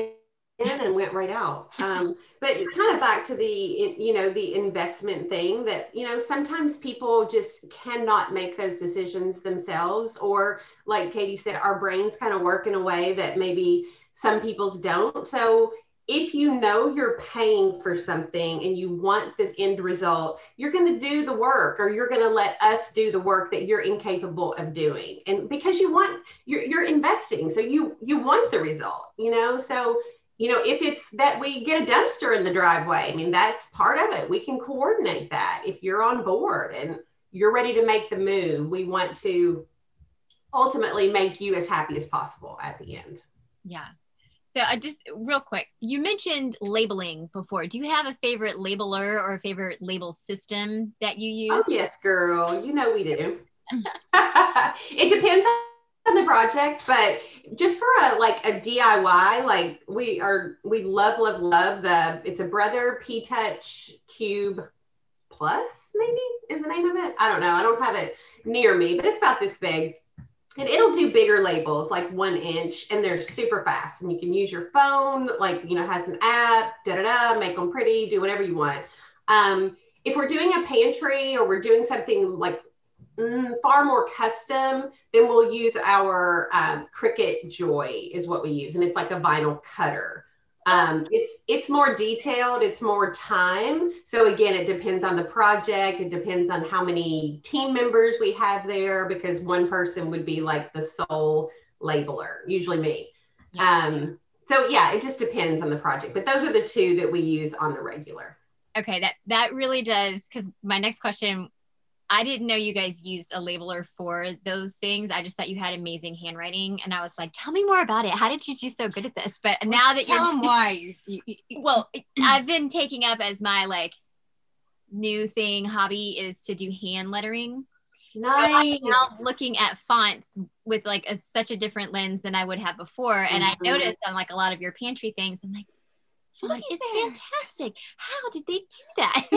in and went right out. Um, but kind of back to the you know the investment thing that you know sometimes people just cannot make those decisions themselves, or like Katie said, our brains kind of work in a way that maybe some people's don't. So if you know you're paying for something and you want this end result, you're going to do the work or you're going to let us do the work that you're incapable of doing. And because you want you're, you're investing, so you you want the result, you know? So, you know, if it's that we get a dumpster in the driveway, I mean, that's part of it. We can coordinate that. If you're on board and you're ready to make the move, we want to ultimately make you as happy as possible at the end. Yeah. So I just real quick, you mentioned labeling before. Do you have a favorite labeler or a favorite label system that you use? Oh, yes, girl. You know we do. it depends on the project, but just for a like a DIY, like we are we love, love, love the it's a brother P Touch Cube Plus, maybe is the name of it. I don't know. I don't have it near me, but it's about this big. And it'll do bigger labels, like one inch, and they're super fast. And you can use your phone, like you know, has an app, da da da, make them pretty, do whatever you want. Um, if we're doing a pantry or we're doing something like far more custom, then we'll use our um, Cricut Joy is what we use, and it's like a vinyl cutter. Um, it's it's more detailed, it's more time. So again, it depends on the project. It depends on how many team members we have there, because one person would be like the sole labeler, usually me. Um, so yeah, it just depends on the project. But those are the two that we use on the regular. Okay, that that really does because my next question, I didn't know you guys used a labeler for those things. I just thought you had amazing handwriting, and I was like, "Tell me more about it. How did you do so good at this?" But now that Tell you're 'em why you, you, you- well, I've been taking up as my like new thing hobby is to do hand lettering. Nice. I'm now looking at fonts with like a, such a different lens than I would have before, and I Mhm. noticed on like a lot of your pantry things, I'm like, font is fantastic. How did they do that?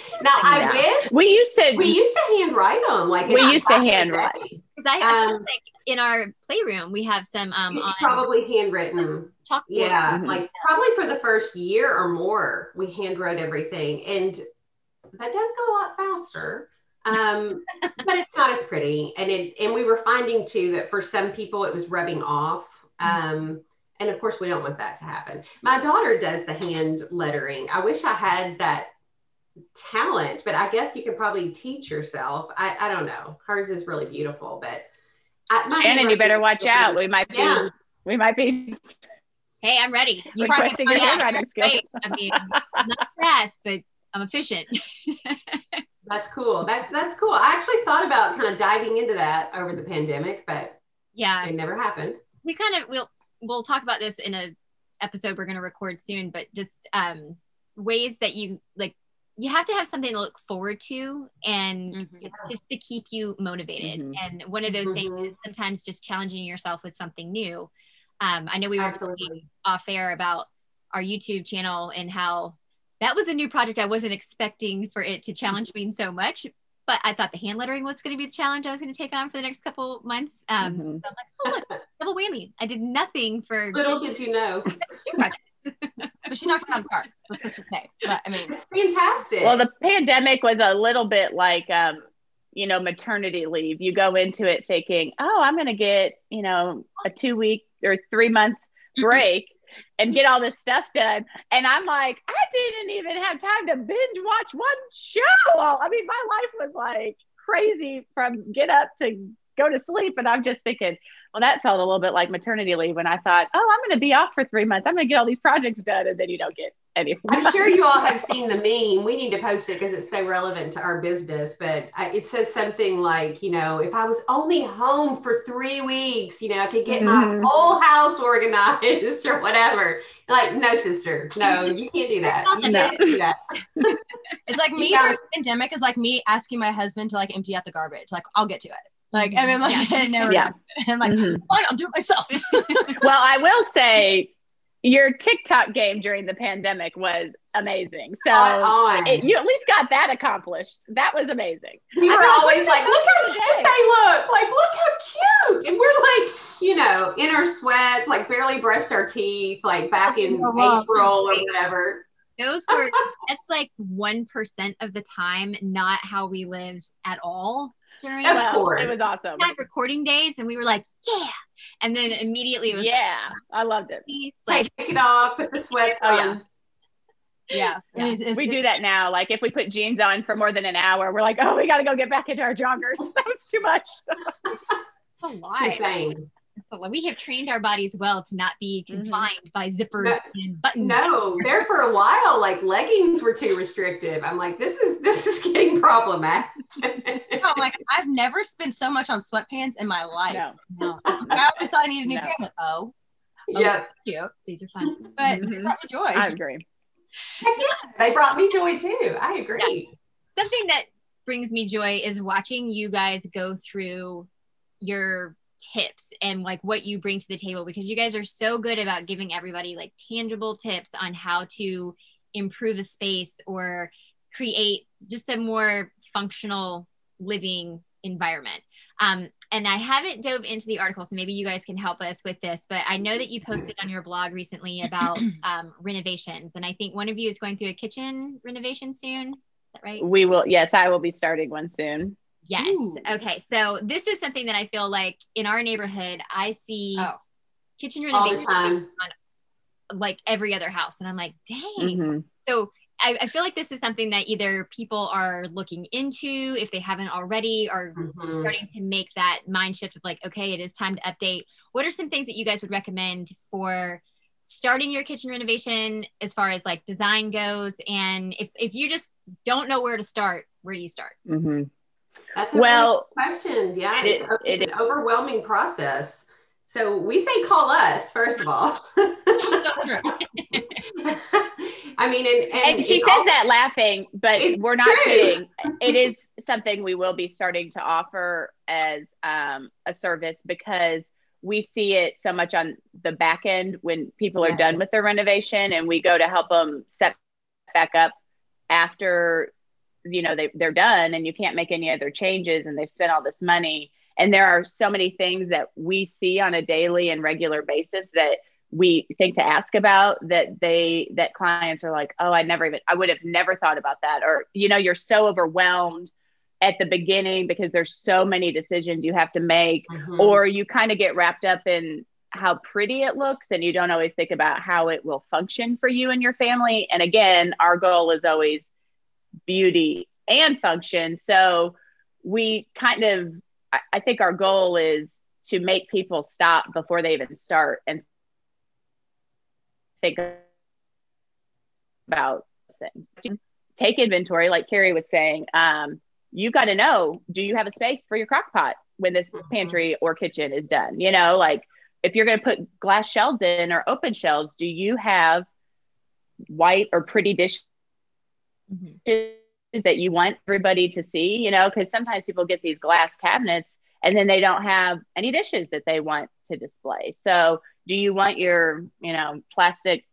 It's so now I wish We used to we used to handwrite them. Like We used to back in handwrite. Because I, I feel Um, like in our playroom we have some um on probably handwritten. chalkboard. Yeah, Mhm. like probably for the first year or more, we handwrote everything, and that does go a lot faster. Um, but it's not as pretty, and it and we were finding too that for some people it was rubbing off. Um, and of course, we don't want that to happen. My daughter does the hand lettering. I wish I had that talent, but I guess you could probably teach yourself. I, I don't know. Hers is really beautiful, but I, my Shannon, you better watch is out. We might be Yeah. we might be Hey, I'm ready. You requesting your Yeah, handwriting skills. great. I mean, I'm not fast, but I'm efficient. That's cool. That, that's cool. I actually thought about kind of diving into that over the pandemic, but yeah. it never happened. we kind of we'll we'll talk about this in a episode we're going to record soon but just um ways that you like you have to have something to look forward to and Mm-hmm. just to keep you motivated Mhm. and one of those things Mhm. is sometimes just challenging yourself with something new um i know we were talking off air about our youtube channel and how that was a new project i wasn't expecting for it to challenge me so much but i thought the hand lettering was going to be the challenge i was going to take on for the next couple months um Mhm. so i'm like oh look double whammy i did nothing for Little did you know. but she knocked it out of the park. Let's just say. But I mean, It's fantastic. Well, the pandemic was a little bit like, um, you know, maternity leave. You go into it thinking, oh, I'm going to get, you know, a two week or three month break and get all this stuff done. And I'm like, I didn't even have time to binge watch one show. I mean, my life was like crazy from get up to go to sleep. And I'm just thinking, Well, that felt a little bit like maternity leave when I thought, oh, I'm going to be off for three months. I'm going to get all these projects done. And then you don't get anything. I'm sure you all have seen the meme. We need to post it because it's so relevant to our business. But I, it says something like, you know, if I was only home for three weeks, you know, I could get Mhm. my whole house organized or whatever. Like, no, sister, no, you can't do that. You No. can't do that. It's like me Yeah. during the pandemic is like me asking my husband to like empty out the garbage. Like I'll get to it. Like I mean, like, it never. Yeah. I'm like, Mhm. fine, I'll do it myself. well, I will say your TikTok game during the pandemic was amazing. So On. it, you at least got that accomplished. That was amazing. we were feel like always like, look how today. cute they look. Like, look how cute. And we're like, you know, in our sweats, like barely brushed our teeth, like back in. April or whatever. Those were that's like one percent of the time, not how we lived at all during Of Well, course. it was awesome. we had recording days, and we were like, yeah, and then immediately it was Yeah, I loved it. like, Take it off, put the sweats Oh, yeah. yeah. Yeah. It's- it's- We do that now. Like if we put jeans on for more than an hour, we're like, oh, we got to go get back into our joggers. that was too much. it's a lot. It's insane. It's. We have trained our bodies well to not be Mhm. confined by zippers No. and buttons. No, there for a while, like leggings were too restrictive. I'm like, this is this is getting problematic. I'm like, I've never spent so much on sweatpants in my life. No. No, I always thought I needed a new No. pair. I'm like, oh, yeah, cute. these are fun. But Mhm. it brought me joy. I agree. Heck yeah, they brought me joy too. I agree. Something that brings me joy is watching you guys go through your tips and like what you bring to the table because you guys are so good about giving everybody like tangible tips on how to improve a space or create just a more functional living environment. Um, and I haven't dove into the article, so maybe you guys can help us with this. But I know that you posted on your blog recently about um, renovations, and I think one of you is going through a kitchen renovation soon. Is that right? We will. Yes, I will be starting one soon. Yes. Ooh. Okay. So this is something that I feel like in our neighborhood, I see Oh. kitchen renovation time. like every other house, and I'm like, dang. Mhm. So I, I feel like this is something that either people are looking into if they haven't already, or Mhm. starting to make that mind shift of like, okay, it is time to update. What are some things that you guys would recommend for starting your kitchen renovation as far as like design goes? And if, if you just don't know where to start, where do you start? Mhm. That's a Well, really question. Yeah, it- it's, it's it- an overwhelming process. So we say call us first of all. so true. I mean, and, and, and she says all- that laughing, but we're not true. kidding. It is something we will be starting to offer as um, a service because we see it so much on the back end when people are Yeah. done with their renovation and we go to help them set back up after you know they, they're done and you can't make any other changes and they've spent all this money. And there are so many things that we see on a daily and regular basis that we think to ask about that they that clients are like oh i never even i would have never thought about that. Or you know you're so overwhelmed at the beginning because there's so many decisions you have to make Mhm. or you kind of get wrapped up in how pretty it looks and you don't always think about how it will function for you and your family. And again our goal is always beauty and function. So we kind of I, I think our goal is to make people stop before they even start and think about things. Take inventory like carrie was saying um, you got to know do you have a space for your crock pot when this Mhm. pantry or kitchen is done? You know like if you're going to put glass shelves in or open shelves do you have white or pretty dishes that you want everybody to see you know because sometimes people get these glass cabinets and then they don't have any dishes that they want to display. So do you want your you know plastic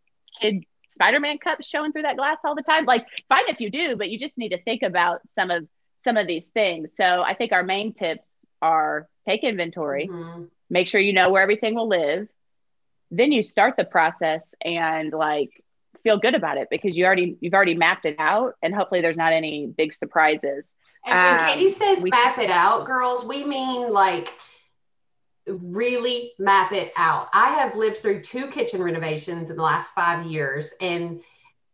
kid spider-man cups showing through that glass all the time? Like fine if you do but you just need to think about some of some of these things. So i think our main tips are take inventory Mhm. make sure you know where everything will live then you start the process and like feel good about it because you already you've already mapped it out and hopefully there's not any big surprises And when Um, Katie says we- map it out, girls, we mean like really map it out. I have lived through two kitchen renovations in the last five years, and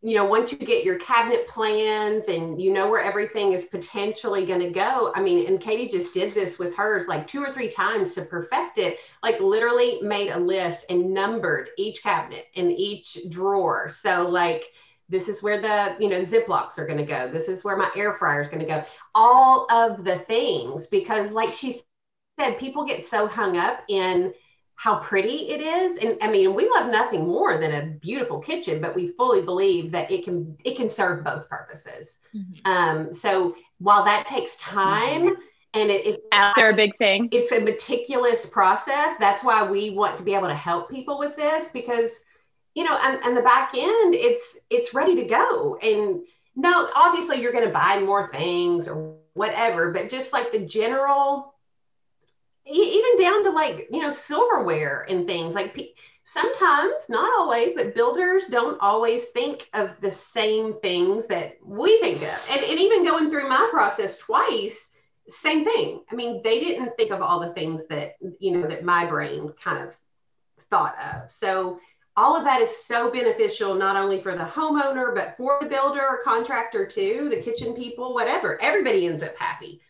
you know, once you get your cabinet plans and you know where everything is potentially going to go, I mean, and Katie just did this with hers like two or three times to perfect it, like literally made a list and numbered each cabinet and each drawer. So, like, this is where the you know ziplocs are going to go this is where my air fryer is going to go all of the things because like she said people get so hung up in how pretty it is. And i mean we love nothing more than a beautiful kitchen but we fully believe that it can it can serve both purposes. Mm-hmm. um, so while that takes time mm-hmm. and it, it after a big thing. It's a meticulous process. That's why we want to be able to help people with this because you know and, and the back end it's it's ready to go. And no obviously you're going to buy more things or whatever but just like the general even down to like you know silverware and things like sometimes not always but builders don't always think of the same things that we think of. And, and even going through my process twice same thing. I mean they didn't think of all the things that you know that my brain kind of thought of. So all of that is so beneficial not only for the homeowner but for the builder or contractor too the kitchen people whatever. Everybody ends up happy.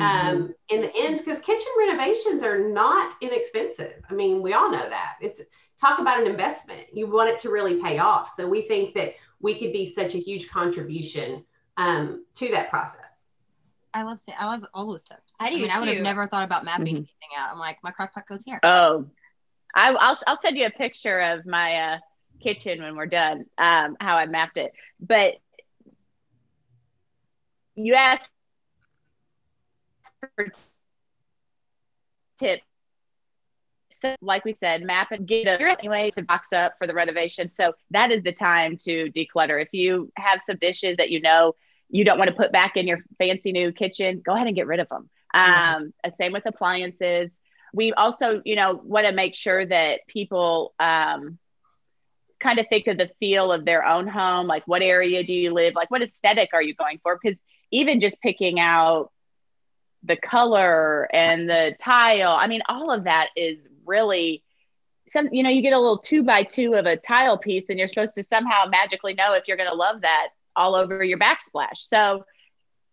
Um, in the end because kitchen renovations are not inexpensive i mean we all know that it's talk about an investment you want it to really pay off so we think that we could be such a huge contribution um, to that process I love I love all those tips. I do I mean, too. I would have never thought about mapping mm-hmm. anything out. I'm like, my crock pot goes here. Oh, I, will I'll send you a picture of my uh, kitchen when we're done, um, how I mapped it. But you asked tips. So, like we said, map and get a anyway to box up for the renovation. So that is the time to declutter. If you have some dishes that you know you don't want to put back in your fancy new kitchen, go ahead and get rid of them. Um, Same with appliances. We also, you know, want to make sure that people um, kind of think of the feel of their own home. Like, what area do you live? Like, what aesthetic are you going for? Because even just picking out the color and the tile. I mean, all of that is really some, you know, you get a little two by two of a tile piece and you're supposed to somehow magically know if you're going to love that all over your backsplash. So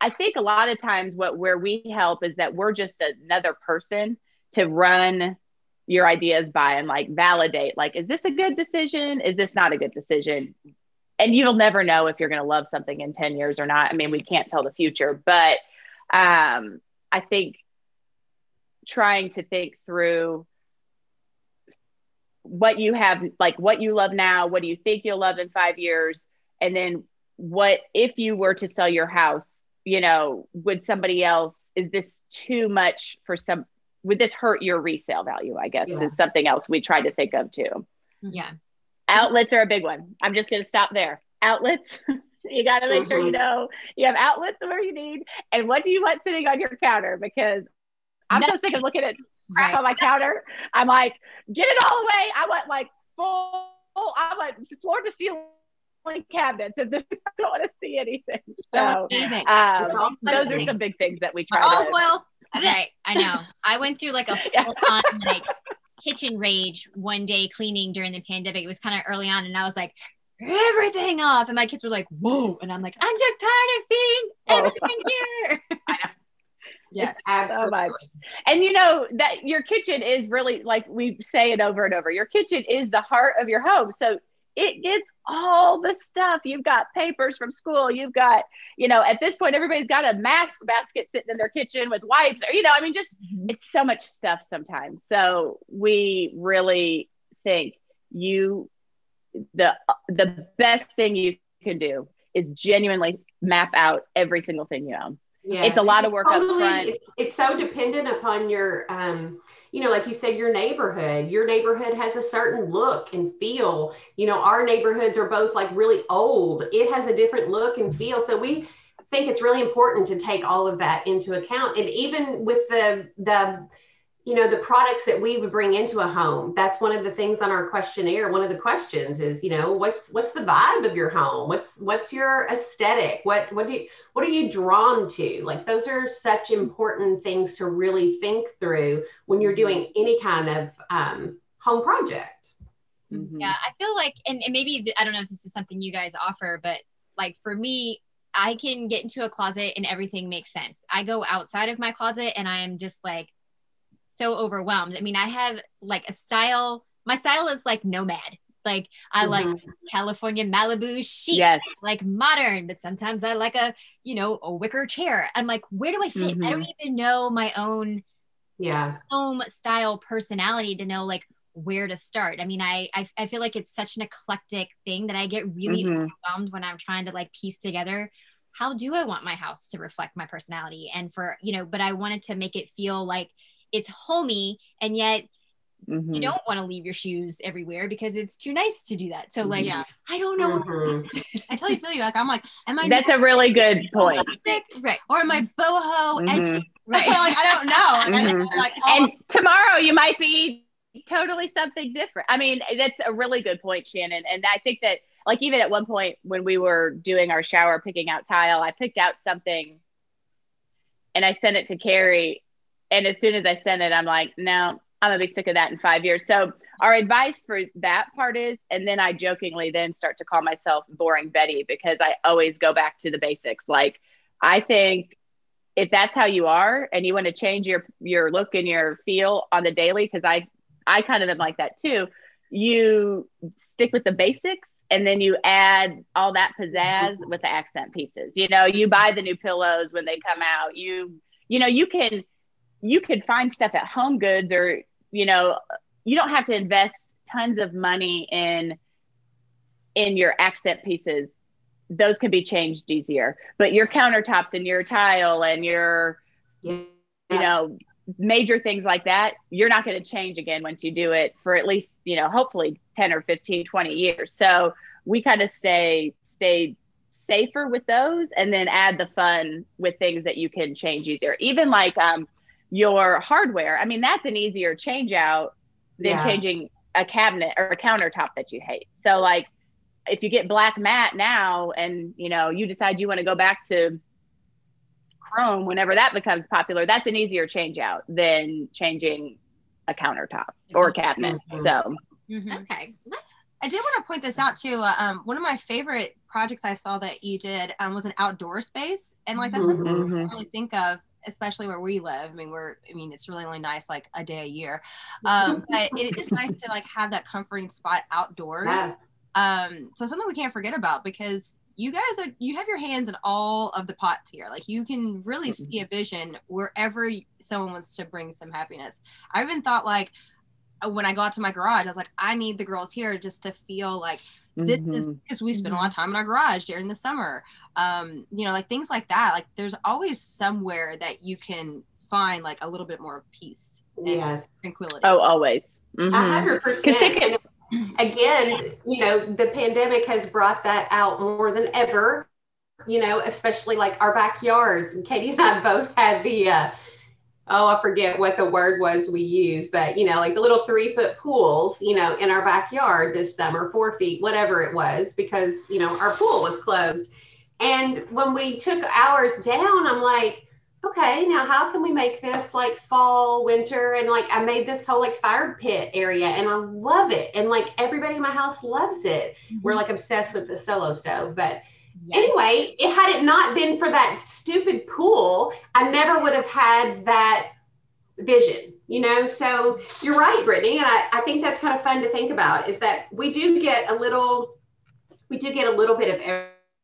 I think a lot of times what where we help is that we're just another person to run your ideas by and like validate like is this a good decision is this not a good decision and you'll never know if you're going to love something in 10 years or not i mean we can't tell the future but um, I think trying to think through what you have, like what you love now, what do you think you'll love in five years? And then what if you were to sell your house, you know, would somebody else, is this too much for some, would this hurt your resale value? I guess yeah. is something else we try to think of too. Yeah. Outlets are a big one. I'm just going to stop there. Outlets. You got to make mm-hmm. sure you mm-hmm. know you have outlets where you need. And what do you want sitting on your counter? Because I'm so sick of looking at crap right. on my counter. I'm like, get it all away. I want like full, I want floor to ceiling cabinets and this I don't want to see anything. So um, those are some big things that we try oh, to well. Okay, I know. I went through like a full on like kitchen rage one day cleaning during the pandemic. It was kind of early on, and I was like, everything off. And my kids were like, whoa. And I'm like, I'm just tired of seeing oh. everything here. Yes, so much. And you know that your kitchen is really like we say it over and over. Your kitchen is the heart of your home. So it gets all the stuff. You've got papers from school. You've got, you know, at this point, everybody's got a mask basket sitting in their kitchen with wipes, or, you know, I mean, just mm-hmm. it's so much stuff sometimes. So we really think you the the best thing you can do is genuinely map out every single thing you own. Yeah. It's a lot of work totally, up front. It's, it's, so dependent upon your, um, you know, like you said, your neighborhood. Your neighborhood has a certain look and feel. You know, our neighborhoods are both like really old. It has a different look and feel. So we think it's really important to take all of that into account. And even with the the you know the products that we would bring into a home that's one of the things on our questionnaire. One of the questions is you know what's what's the vibe of your home? What's what's your aesthetic? What what do you, what are you drawn to? Like those are such important things to really think through when you're doing any kind of um, home project. Mhm. Yeah, I feel like, and, and maybe th- I don't know if this is something you guys offer, but like for me, I can get into a closet and everything makes sense. I go outside of my closet and I am just like so overwhelmed. I mean, I have like a style. My style is like nomad. Like I like Mhm. California Malibu chic, Yes. like modern, but sometimes I like a you know a wicker chair. I'm like, where do I fit? I don't even know my own Yeah. home style personality to know like where to start. I mean, I, I I feel like it's such an eclectic thing that I get really Mhm. overwhelmed when I'm trying to like piece together how do I want my house to reflect my personality and for you know, but I wanted to make it feel like it's homey and yet Mhm. you don't want to leave your shoes everywhere because it's too nice to do that. So like Yeah. I don't know Mhm. I totally feel you. Like I'm like, am I That's a really good point. right. or am I boho edgy? Mhm. Right. like I don't know. I- Mhm. like, oh, And tomorrow you might be totally something different. I mean, that's a really good point, Shannon. And I think that, like, even at one point when we were doing our shower, picking out tile, I picked out something and I sent it to Carrie. And as soon as I send it, I'm like, no, I'm gonna be sick of that in five years. So our advice for that part is, and then I jokingly then start to call myself boring Betty because I always go back to the basics. Like I think if that's how you are and you want to change your your look and your feel on the daily, because I I kind of am like that too. You stick with the basics and then you add all that pizzazz with the accent pieces. You know, you buy the new pillows when they come out. You you know, you can you could find stuff at Home Goods or you know, you don't have to invest tons of money in in your accent pieces. Those can be changed easier. But your countertops and your tile and your Yeah. you know major things like that you're not going to change again once you do it for at least you know hopefully 10 or 15 20 years so we kind of stay stay safer with those and then add the fun with things that you can change easier even like um your hardware i mean that's an easier change out than Yeah. changing a cabinet or a countertop that you hate so like if you get black matte now and you know you decide you want to go back to chrome whenever that becomes popular that's an easier change out than changing a countertop or a cabinet Mhm. so Mhm. Okay, let's. I did want to point this out too. Uh, um, one of my favorite projects I saw that you did um, was an outdoor space, and like that's something Mhm. I really think of, especially where we live. I mean, we're. I mean, it's really only nice like a day a year, um, but it is nice to like have that comforting spot outdoors. Yeah. Um, so something we can't forget about because you guys are you have your hands in all of the pots here. Like you can really see a vision wherever someone wants to bring some happiness. I even thought like uh, when I go out to my garage, I was like, I need the girls here just to feel like this is Mhm. because we spend a lot of time in our garage during the summer. Um, you know, like things like that. Like there's always somewhere that you can find like a little bit more peace and Yes. tranquility. oh always A Mhm. hundred percent. Because And Again, you know, the pandemic has brought that out more than ever. You know, especially like our backyards. And Katie and I both had the, uh, oh, I forget what the word was we used, but you know, like the little three foot pools, you know, in our backyard this summer, four feet, whatever it was, because you know our pool was closed. And when we took ours down, I'm like, okay, now how can we make this like fall, winter? And like I made this whole like fire pit area and I love it. And like everybody in my house loves it. We're mm-hmm. like obsessed with the solo stove. But Yeah. anyway, it had it not been for that stupid pool, I never would have had that vision, you know? So you're right, Brittany. And I, I think that's kind of fun to think about is that we do get a little, we do get a little bit of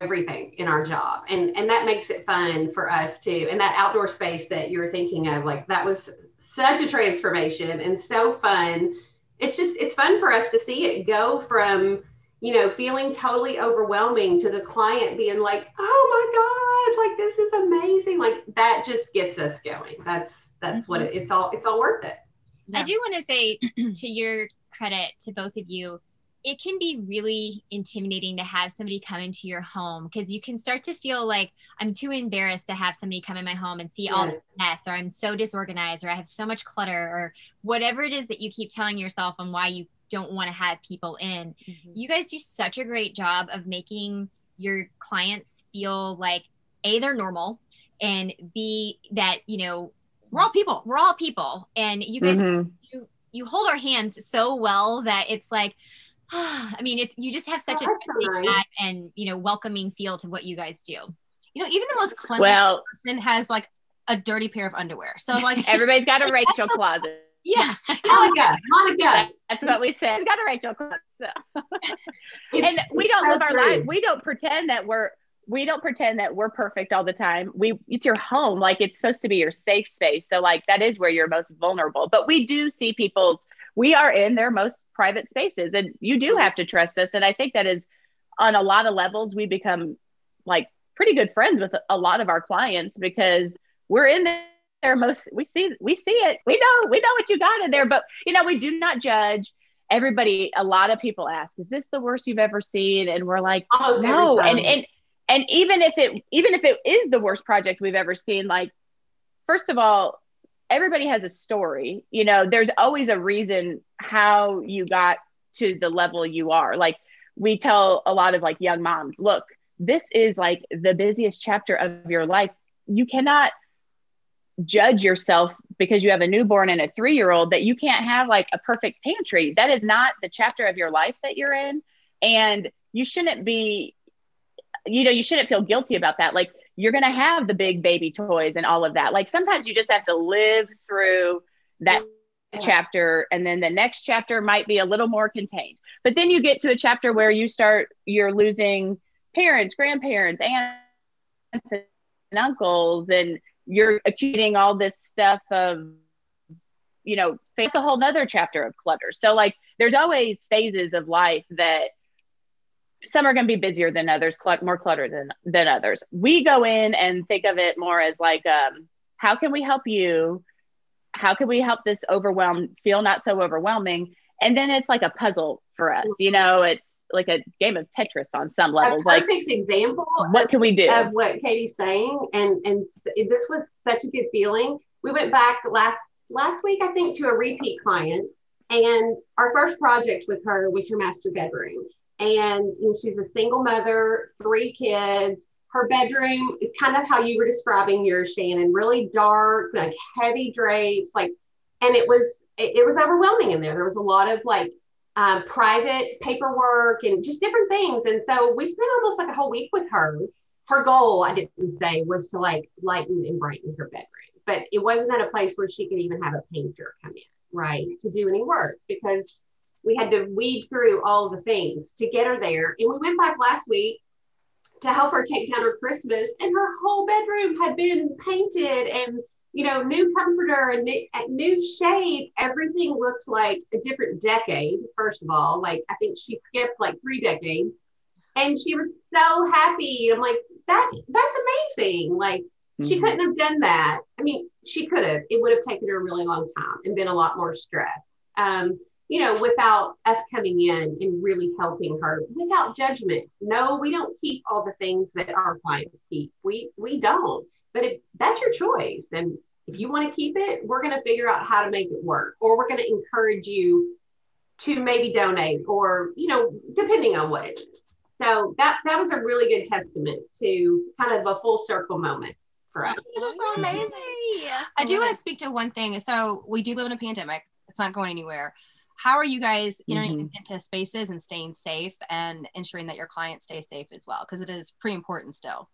everything in our job and and that makes it fun for us too and that outdoor space that you were thinking of like that was such a transformation and so fun it's just it's fun for us to see it go from you know feeling totally overwhelming to the client being like oh my god like this is amazing. Like that just gets us going. That's that's what it, it's all it's all worth it. I do want to say to your credit to both of you, it can be really intimidating to have somebody come into your home because you can start to feel like I'm too embarrassed to have somebody come in my home and see all Yes. this mess, or I'm so disorganized, or I have so much clutter, or whatever it is that you keep telling yourself on why you don't want to have people in. You guys do such a great job of making your clients feel like A, they're normal, and B, that, you know, We're all people. we're all people and you guys Mhm. you you hold our hands so well that it's like I mean, it's you just have such Oh, a nice. and you know welcoming feel to what you guys do. You know, even the most cleanly Well, person has like a dirty pair of underwear. So like, everybody's got a Rachel closet. Yeah, you Monica, Monica. That's what we said. It's got a Rachel closet. So. It's- and we it's don't live our true. life. We don't pretend that we're we don't pretend that we're perfect all the time. We it's your home. Like it's supposed to be your safe space. So like that is where you're most vulnerable. But we do see people's we are in their most private spaces and you do have to trust us. And I think that is on a lot of levels we become like pretty good friends with a lot of our clients because we're in there most we see we see it. We know we know what you got in there, but you know, we do not judge. Everybody a lot of people ask is this the worst you've ever seen? And we're like every no. And and and even if it even if it is the worst project we've ever seen like first of all everybody has a story. You know there's always a reason how you got to the level you are. Like we tell a lot of like young moms look this is like the busiest chapter of your life. You cannot judge yourself because you have a newborn and a three year old that you can't have like a perfect pantry. That is not the chapter of your life that you're in. And you shouldn't be, you know, you shouldn't feel guilty about that. Like you're going to have the big baby toys and all of that. Like sometimes you just have to live through that chapter and then the next chapter might be a little more contained. But then you get to a chapter where you start, you're losing parents, grandparents, aunts, and uncles, and you're accumulating all this stuff of you know it's a whole nother chapter of clutter. So like there's always phases of life that some are going to be busier than others cl- more clutter than than others. We go in and think of it more as like um how can we help you? How can we help this overwhelm feel not so overwhelming? And then it's like a puzzle for us you know it's like a game of tetris on some A levels like perfect example what can we do of what Katie's saying, and and this was such a good feeling. We went back last last week, I think, to a repeat client, and our first project with her was her master bedroom. And you know, she's a single mother, three kids. Her bedroom is kind of how you were describing yours, Shannon. Really dark, like heavy drapes, like, and it was it, it was overwhelming in there. There was a lot of like um, private paperwork and just different things. And so we spent almost like a whole week with her. Her goal, I didn't say, was to like lighten and brighten her bedroom, but it wasn't at a place where she could even have a painter come in, right, to do any work because we had to weed through all the things to get her there. And we went back last week to help her take down her Christmas, and her whole bedroom had been painted and you know, new comforter and new, shade. Everything looked like a different decade. First of all, like I think she skipped like three decades, and she was so happy. I'm like, that that's amazing. Like she Mhm. couldn't have done that. I mean, she could have. It would have taken her a really long time and been a lot more stress. Um, you know, without us coming in and really helping her without judgment. No, we don't keep all the things that our clients keep. We we don't. But it, that's your choice. And if you want to keep it, we're going to figure out how to make it work, or we're going to encourage you to maybe donate, or you know, depending on what it is. So that that was a really good testament to kind of a full circle moment for us. These are so amazing. I do want to speak to one thing. So we do live in a pandemic. It's not going anywhere. How are you guys entering into spaces and staying safe and ensuring that your clients stay safe as well? Because it is pretty important still.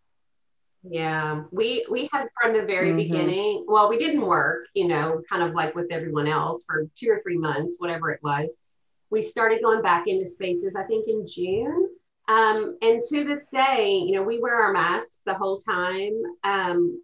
Yeah, we we had from the very Mhm. beginning. Well, we didn't work, you know, kind of like with everyone else for two or three months, whatever it was. We started going back into spaces, I think, in June. Um, and to this day, you know, we wear our masks the whole time. Um,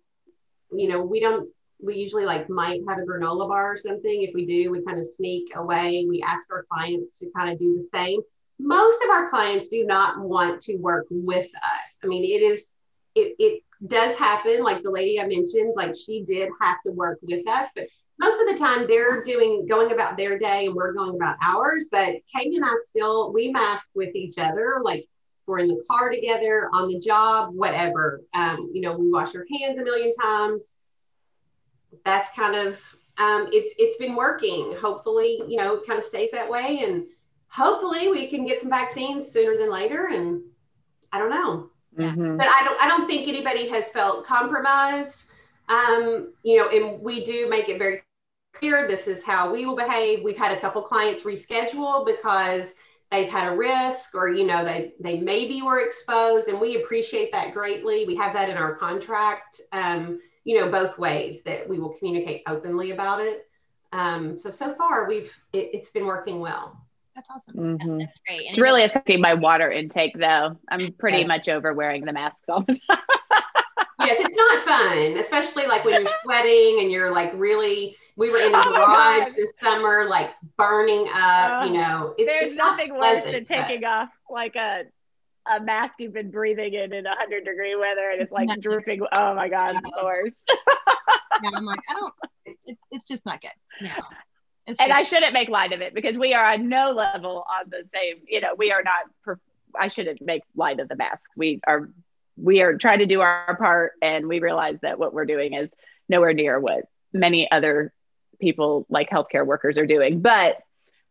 you know, we don't. We usually like might have a granola bar or something. If we do, we kind of sneak away. We ask our clients to kind of do the same. Most of our clients do not want to work with us. I mean, it is it, it does happen. Like the lady I mentioned, like she did have to work with us, but most of the time they're doing going about their day and we're going about ours. But Katie and I still we mask with each other, like we're in the car together, on the job, whatever. Um, you know, we wash our hands a million times. That's kind of um, it's it's been working. Hopefully, you know, it kind of stays that way, and hopefully we can get some vaccines sooner than later. And I don't know Mhm. but I don't I don't think anybody has felt compromised. Um, you know, and we do make it very clear this is how we will behave. We've had a couple clients reschedule because they've had a risk or you know they they maybe were exposed and we appreciate that greatly we have that in our contract um, you know both ways that we will communicate openly about it um, so so far we've it, has been working well that's awesome Mhm. That's great. And It's really affecting my water intake though. I'm pretty Yes. much over wearing the masks all the time. yes it's not fun especially like when you're sweating and you're like really we were in a Oh garage this summer like burning up Oh, you know it's, There's it's not nothing worse than pleasant, but- taking off like a a mask you've been breathing in in 100 degree weather and it's like drooping. Oh my God, it's the worst. yeah, i'm like i don't it, it- it's just not good No. it's and just, I shouldn't make light of it because we are on no level on the same, you know, we are not, I shouldn't make light of the mask. We are, we are trying to do our part and we realize that what we're doing is nowhere near what many other people like healthcare workers are doing. But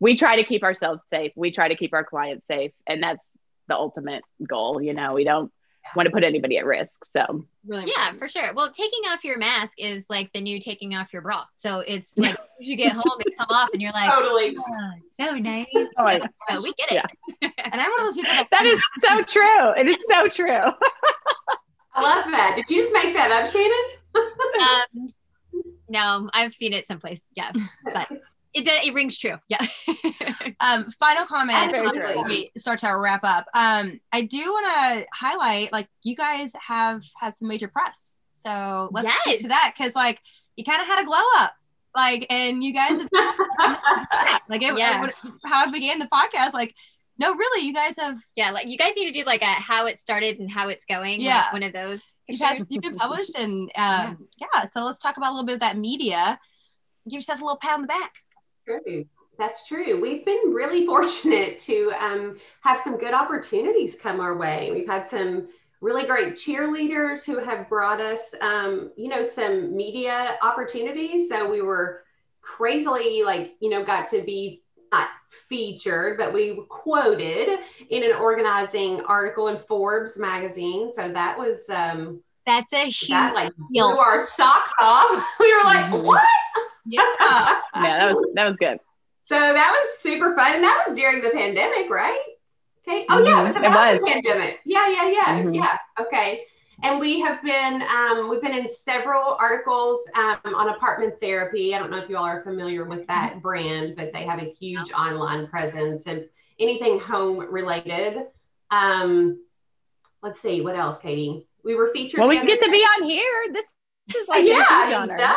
we try to keep ourselves safe. We try to keep our clients safe. And that's the ultimate goal. You know, we don't want to put anybody at risk. So really Yeah, important. for sure. Well, taking off your mask is like the new taking off your bra. So it's like as you get home, it come off, and you're like, totally oh, so nice. oh my So we get it. and i'm one of those people that, that is so true. It is so true. i love that did you just make that up shannon um, no, I've seen it someplace. Yeah, but it does. It rings true. Yeah. um final comment Very true. before we start to wrap up um i do want to highlight like you guys have had some major press so let's get Yes. to that because like you kind of had a glow up like and you guys have like it, Yeah. what- how i began the podcast like no really you guys have yeah, like you guys need to do like a how it started and how it's going. like, Yeah. one of those. you've had you've been published and um yeah. so let's talk about a little bit of that media give yourself a little pat on the back True. That's true. We've been really fortunate to um, have some good opportunities come our way. We've had some really great cheerleaders who have brought us, um, you know, some media opportunities. So we were crazily, like, you know, got to be not featured, but we were quoted in an organizing article in Forbes magazine. So that was um, That's a huge. that like deal. blew our socks off. We were like, Mhm. what? Yeah Yeah, that was that was good. So that was super fun. And that was during the pandemic, right? Okay. Oh yeah, it was Mhm. It about the pandemic. Yeah, yeah, yeah, Mhm. yeah. Okay. And we have been um, we've been in several articles um, on apartment therapy. I don't know if you all are familiar with that brand, but they have a huge online presence and anything home related. Um, let's see, what else, Katie? We were featured. Well, we get to be on here. This is like a yeah, huge honor. duh.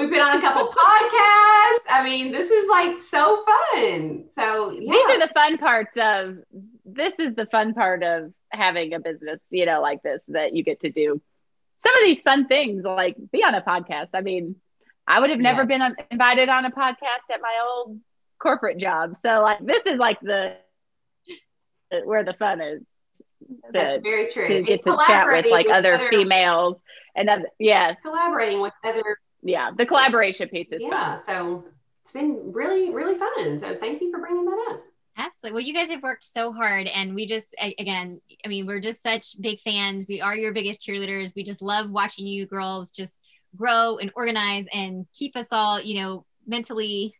We've been on a couple podcasts. I mean, this is like so fun. So yeah. These are the fun parts of this is the fun part of having a business, you know, like this that you get to do some of these fun things, like be on a podcast. I mean, I would have never Yeah. been on, invited on a podcast at my old corporate job. So like this is like the where the fun is That's very true. to And get to chat with like other females and other, yes, Collaborating with other, yeah, the collaboration piece is fun. yeah. So it's been really, really fun. So thank you for bringing that up. Absolutely. Well, you guys have worked so hard, and we just, again, I mean, we're just such big fans. We are your biggest cheerleaders. We just love watching you girls just grow and organize and keep us all, you know, mentally,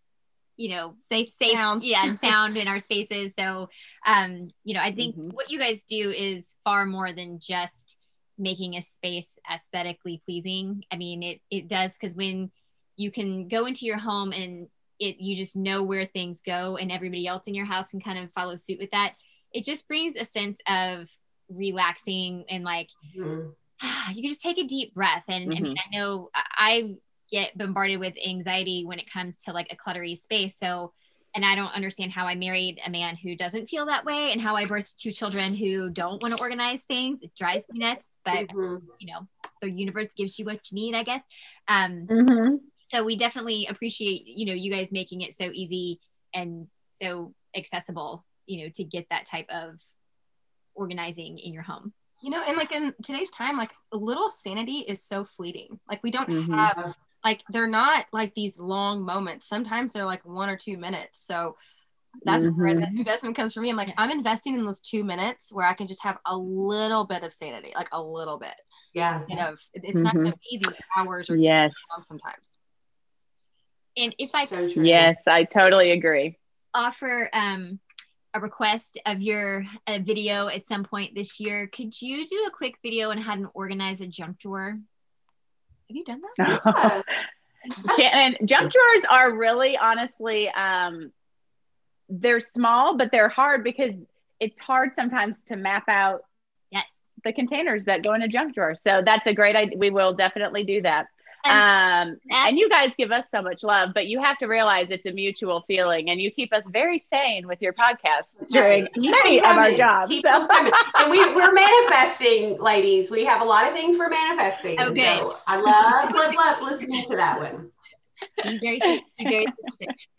you know, safe safe, sound yeah, and sound in our spaces. So, um, you know, I think Mhm. what you guys do is far more than just making a space aesthetically pleasing. I mean, it it does because when you can go into your home and it you just know where things go and everybody else in your house can kind of follow suit with that it just brings a sense of relaxing and like Mhm. you can just take a deep breath and, and Mhm. i know i get bombarded with anxiety when it comes to like a cluttery space so and i don't understand how i married a man who doesn't feel that way and how i birthed two children who don't want to organize things it drives me nuts but Mhm. you know the universe gives you what you need i guess um Mm-hmm. so we definitely appreciate you know you guys making it so easy and so accessible you know to get that type of organizing in your home you know and like in today's time like a little sanity is so fleeting like we don't Mhm. have like they're not like these long moments sometimes they're like one or two minutes so that's where Mhm. the investment comes for me i'm like i'm investing in those two minutes where i can just have a little bit of sanity like a little bit Yeah. instead of it- it's not going to be these hours or Yes. sometimes and if i So true. Yes, I totally agree. offer um a request of your a video at some point this year. Could you do a quick video on how to organize a junk drawer? Have you done that? Shannon, jump drawers are really honestly, um, they're small, but they're hard because it's hard sometimes to map out Yes. the containers that go in a junk drawer. So that's a great idea. We will definitely do that. And Um, and you guys give us so much love, but you have to realize it's a mutual feeling, and you keep us very sane with your podcasts during Keep many of our jobs. So- and we, we're manifesting, ladies. We have a lot of things we're manifesting. Okay. So I love, love, love listening to that one. Very, very.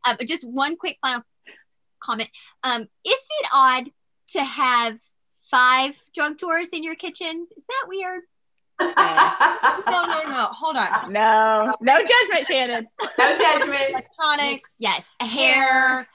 Uh, but just one quick final comment. Um, is it odd to have five junk drawers in your kitchen? Is that weird? No, no, no. Hold on. no, no judgment, Shannon. no judgment. Electronics, Yes. Hair. hair,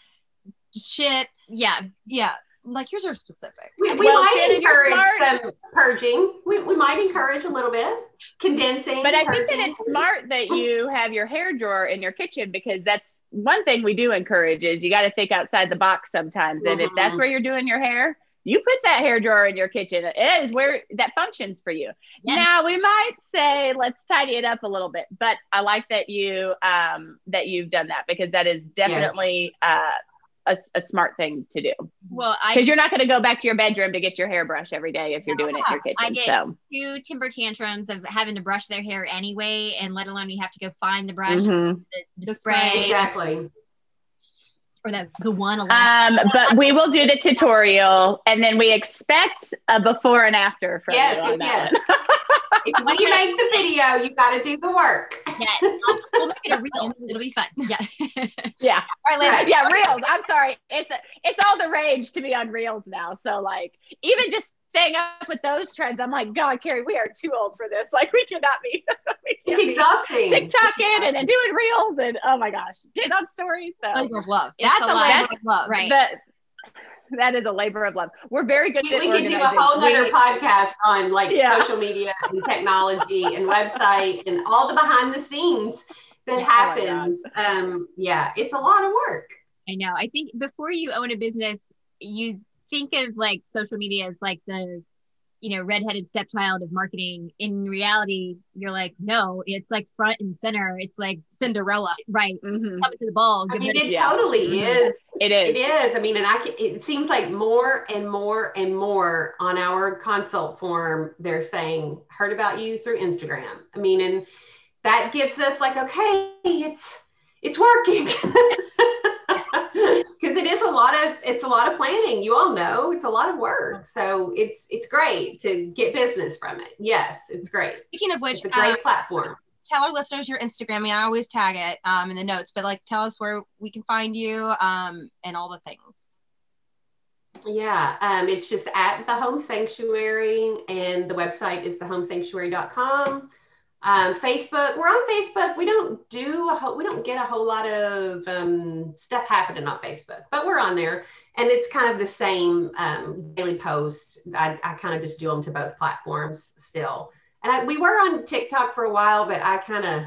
shit. Yeah. Yeah. Like yours are specific. We, we Well, might Shannon, encourage some purging. We, we might encourage a little bit condensing. But I think that it's smart that you have your hair drawer in your kitchen because that's one thing we do encourage is you got to think outside the box sometimes. And if that's Mhm. where you're doing your hair, you put that hair drawer in your kitchen. It is where that functions for you. Yeah. Now we might say let's tidy it up a little bit, but I like that you um that you've done that because that is definitely uh a, a smart thing to do Well, because you're not going to go back to your bedroom to get your hairbrush every day if you're doing it in your kitchen. I get- so two timber tantrums of having to brush their hair anyway, and let alone you have to go find the brush, mhm. the, the The spray, spray. exactly. or the the one. alone. Um, but we will do the tutorial, and then we expect a before and after from Yes, you on that. yes. one. if, when you make the video, you got to do the work. yes, I'll- we'll make it a reel. It'll be fun. Yeah. yeah, All right, ladies. Yeah, reels. I'm sorry, it's it's all the rage to be on reels now. So like, even just staying up with those trends, I'm like, God, Carrie, we are too old for this. Like, we cannot be. we It's can't be exhausting. TikToking and, and doing reels, and oh my gosh, getting on stories. So labor of love. That's a a lot. labor of love. Right. that that is a labor of love. We're very good We, at we could do a whole nother We- podcast on like Yeah. social media and technology and website and all the behind the scenes that Oh happens. Um, yeah, it's a lot of work. I know. I think before you own a business, you think of like social media as like the, you know, redheaded stepchild of marketing. In reality, you're like, no, it's like front and center. It's like Cinderella. right, Mhm. coming to the ball. I mean, it- it Yeah. totally is. It is. It is. I mean, and I can, it seems like more and more and more on our consult form, they're saying, heard about you through Instagram. I mean, and that gives us like, okay, it's, it's working. Because it is a lot of, it's a lot of planning. You all know it's a lot of work. So it's, it's great to get business from it. Yes, it's great. Speaking of which, It's a great um, platform. tell our listeners your Instagram. I, mean, I always tag it um, in the notes, but like tell us where we can find you um, and all the things. Yeah, um, it's just at the Home Sanctuary, and the website is thehomesanctuary.com. Um, Facebook, we're on Facebook. We don't do a whole, we don't get a whole lot of um, stuff happening on Facebook, but we're on there, and it's kind of the same um, daily post. I, I kind of just do them to both platforms still, and I, we were on TikTok for a while, but I kind of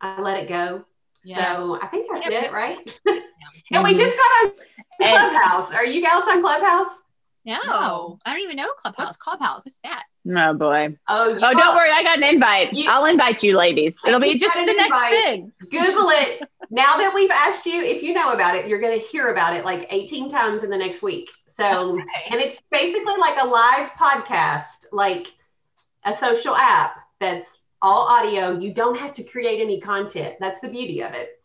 I let it go. Yeah. So I think that's Yeah. it, right? and we just got on And- Clubhouse. Are you guys on Clubhouse? no, No. I don't even know Clubhouse. What's Clubhouse? What's that? Oh boy. Oh, Oh, don't worry. I got an invite. You- I'll invite you, ladies. It'll be just the an next invite. thing. Google it. now that we've asked you, if you know about it, you're going to hear about it like 18 times in the next week. So, Okay. and it's basically like a live podcast, like a social app that's all audio. You don't have to create any content. That's the beauty of it.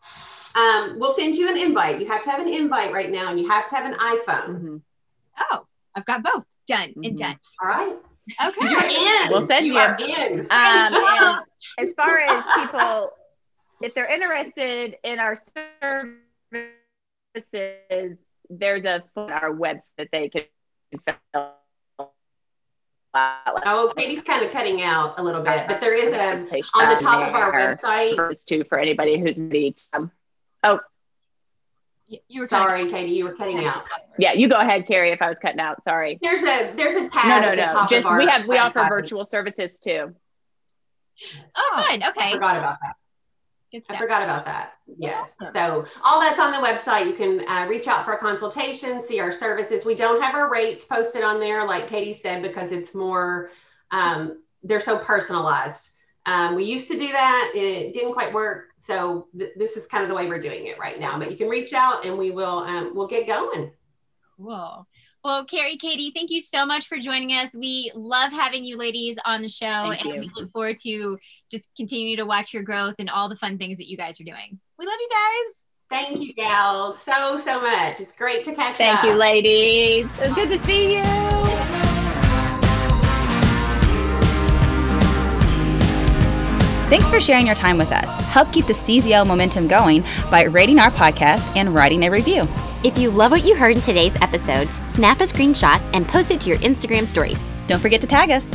Um, we'll send you an invite. You have to have an invite right now, and you have to have an iPhone. Mhm. Oh, I've got both. Done Mhm. and done. All right, Okay. you're in. We'll send you. are in. Um, and as far as people, if they're interested in our services, there's a on our website that they can fill out. Oh, Katie's kind of cutting out a little bit, but there is a on the top of our website. for us too for anybody who's needs. some. You, you were cutting Sorry, Katie, you were cutting out. Yeah, you go ahead, Carrie. If I was cutting out, sorry. There's a there's a tab. No, at no, the no. Just we have we offer website. virtual services too. Oh, good. I Okay. forgot about that. Good I forgot about that. Yes. awesome. So all that's on the website. You can uh, reach out for a consultation, see our services. We don't have our rates posted on there, like Katie said, because it's more, um, they're so personalized. Um, we used to do that. It didn't quite work. So th- this is kind of the way we're doing it right now. But you can reach out and we will, um, we'll get going. Cool. Well, Carrie, Katie, thank you so much for joining us. We love having you ladies on the show, Thank and you. we look forward to just continue to watch your growth and all the fun things that you guys are doing. We love you guys. Thank you, gals, so, so much. It's great to catch Thank up. Thank you, ladies. It's good to see you. Thanks for sharing your time with us. Help keep the CZL momentum going by rating our podcast and writing a review. If you love what you heard in today's episode, snap a screenshot and post it to your Instagram stories. Don't forget to tag us.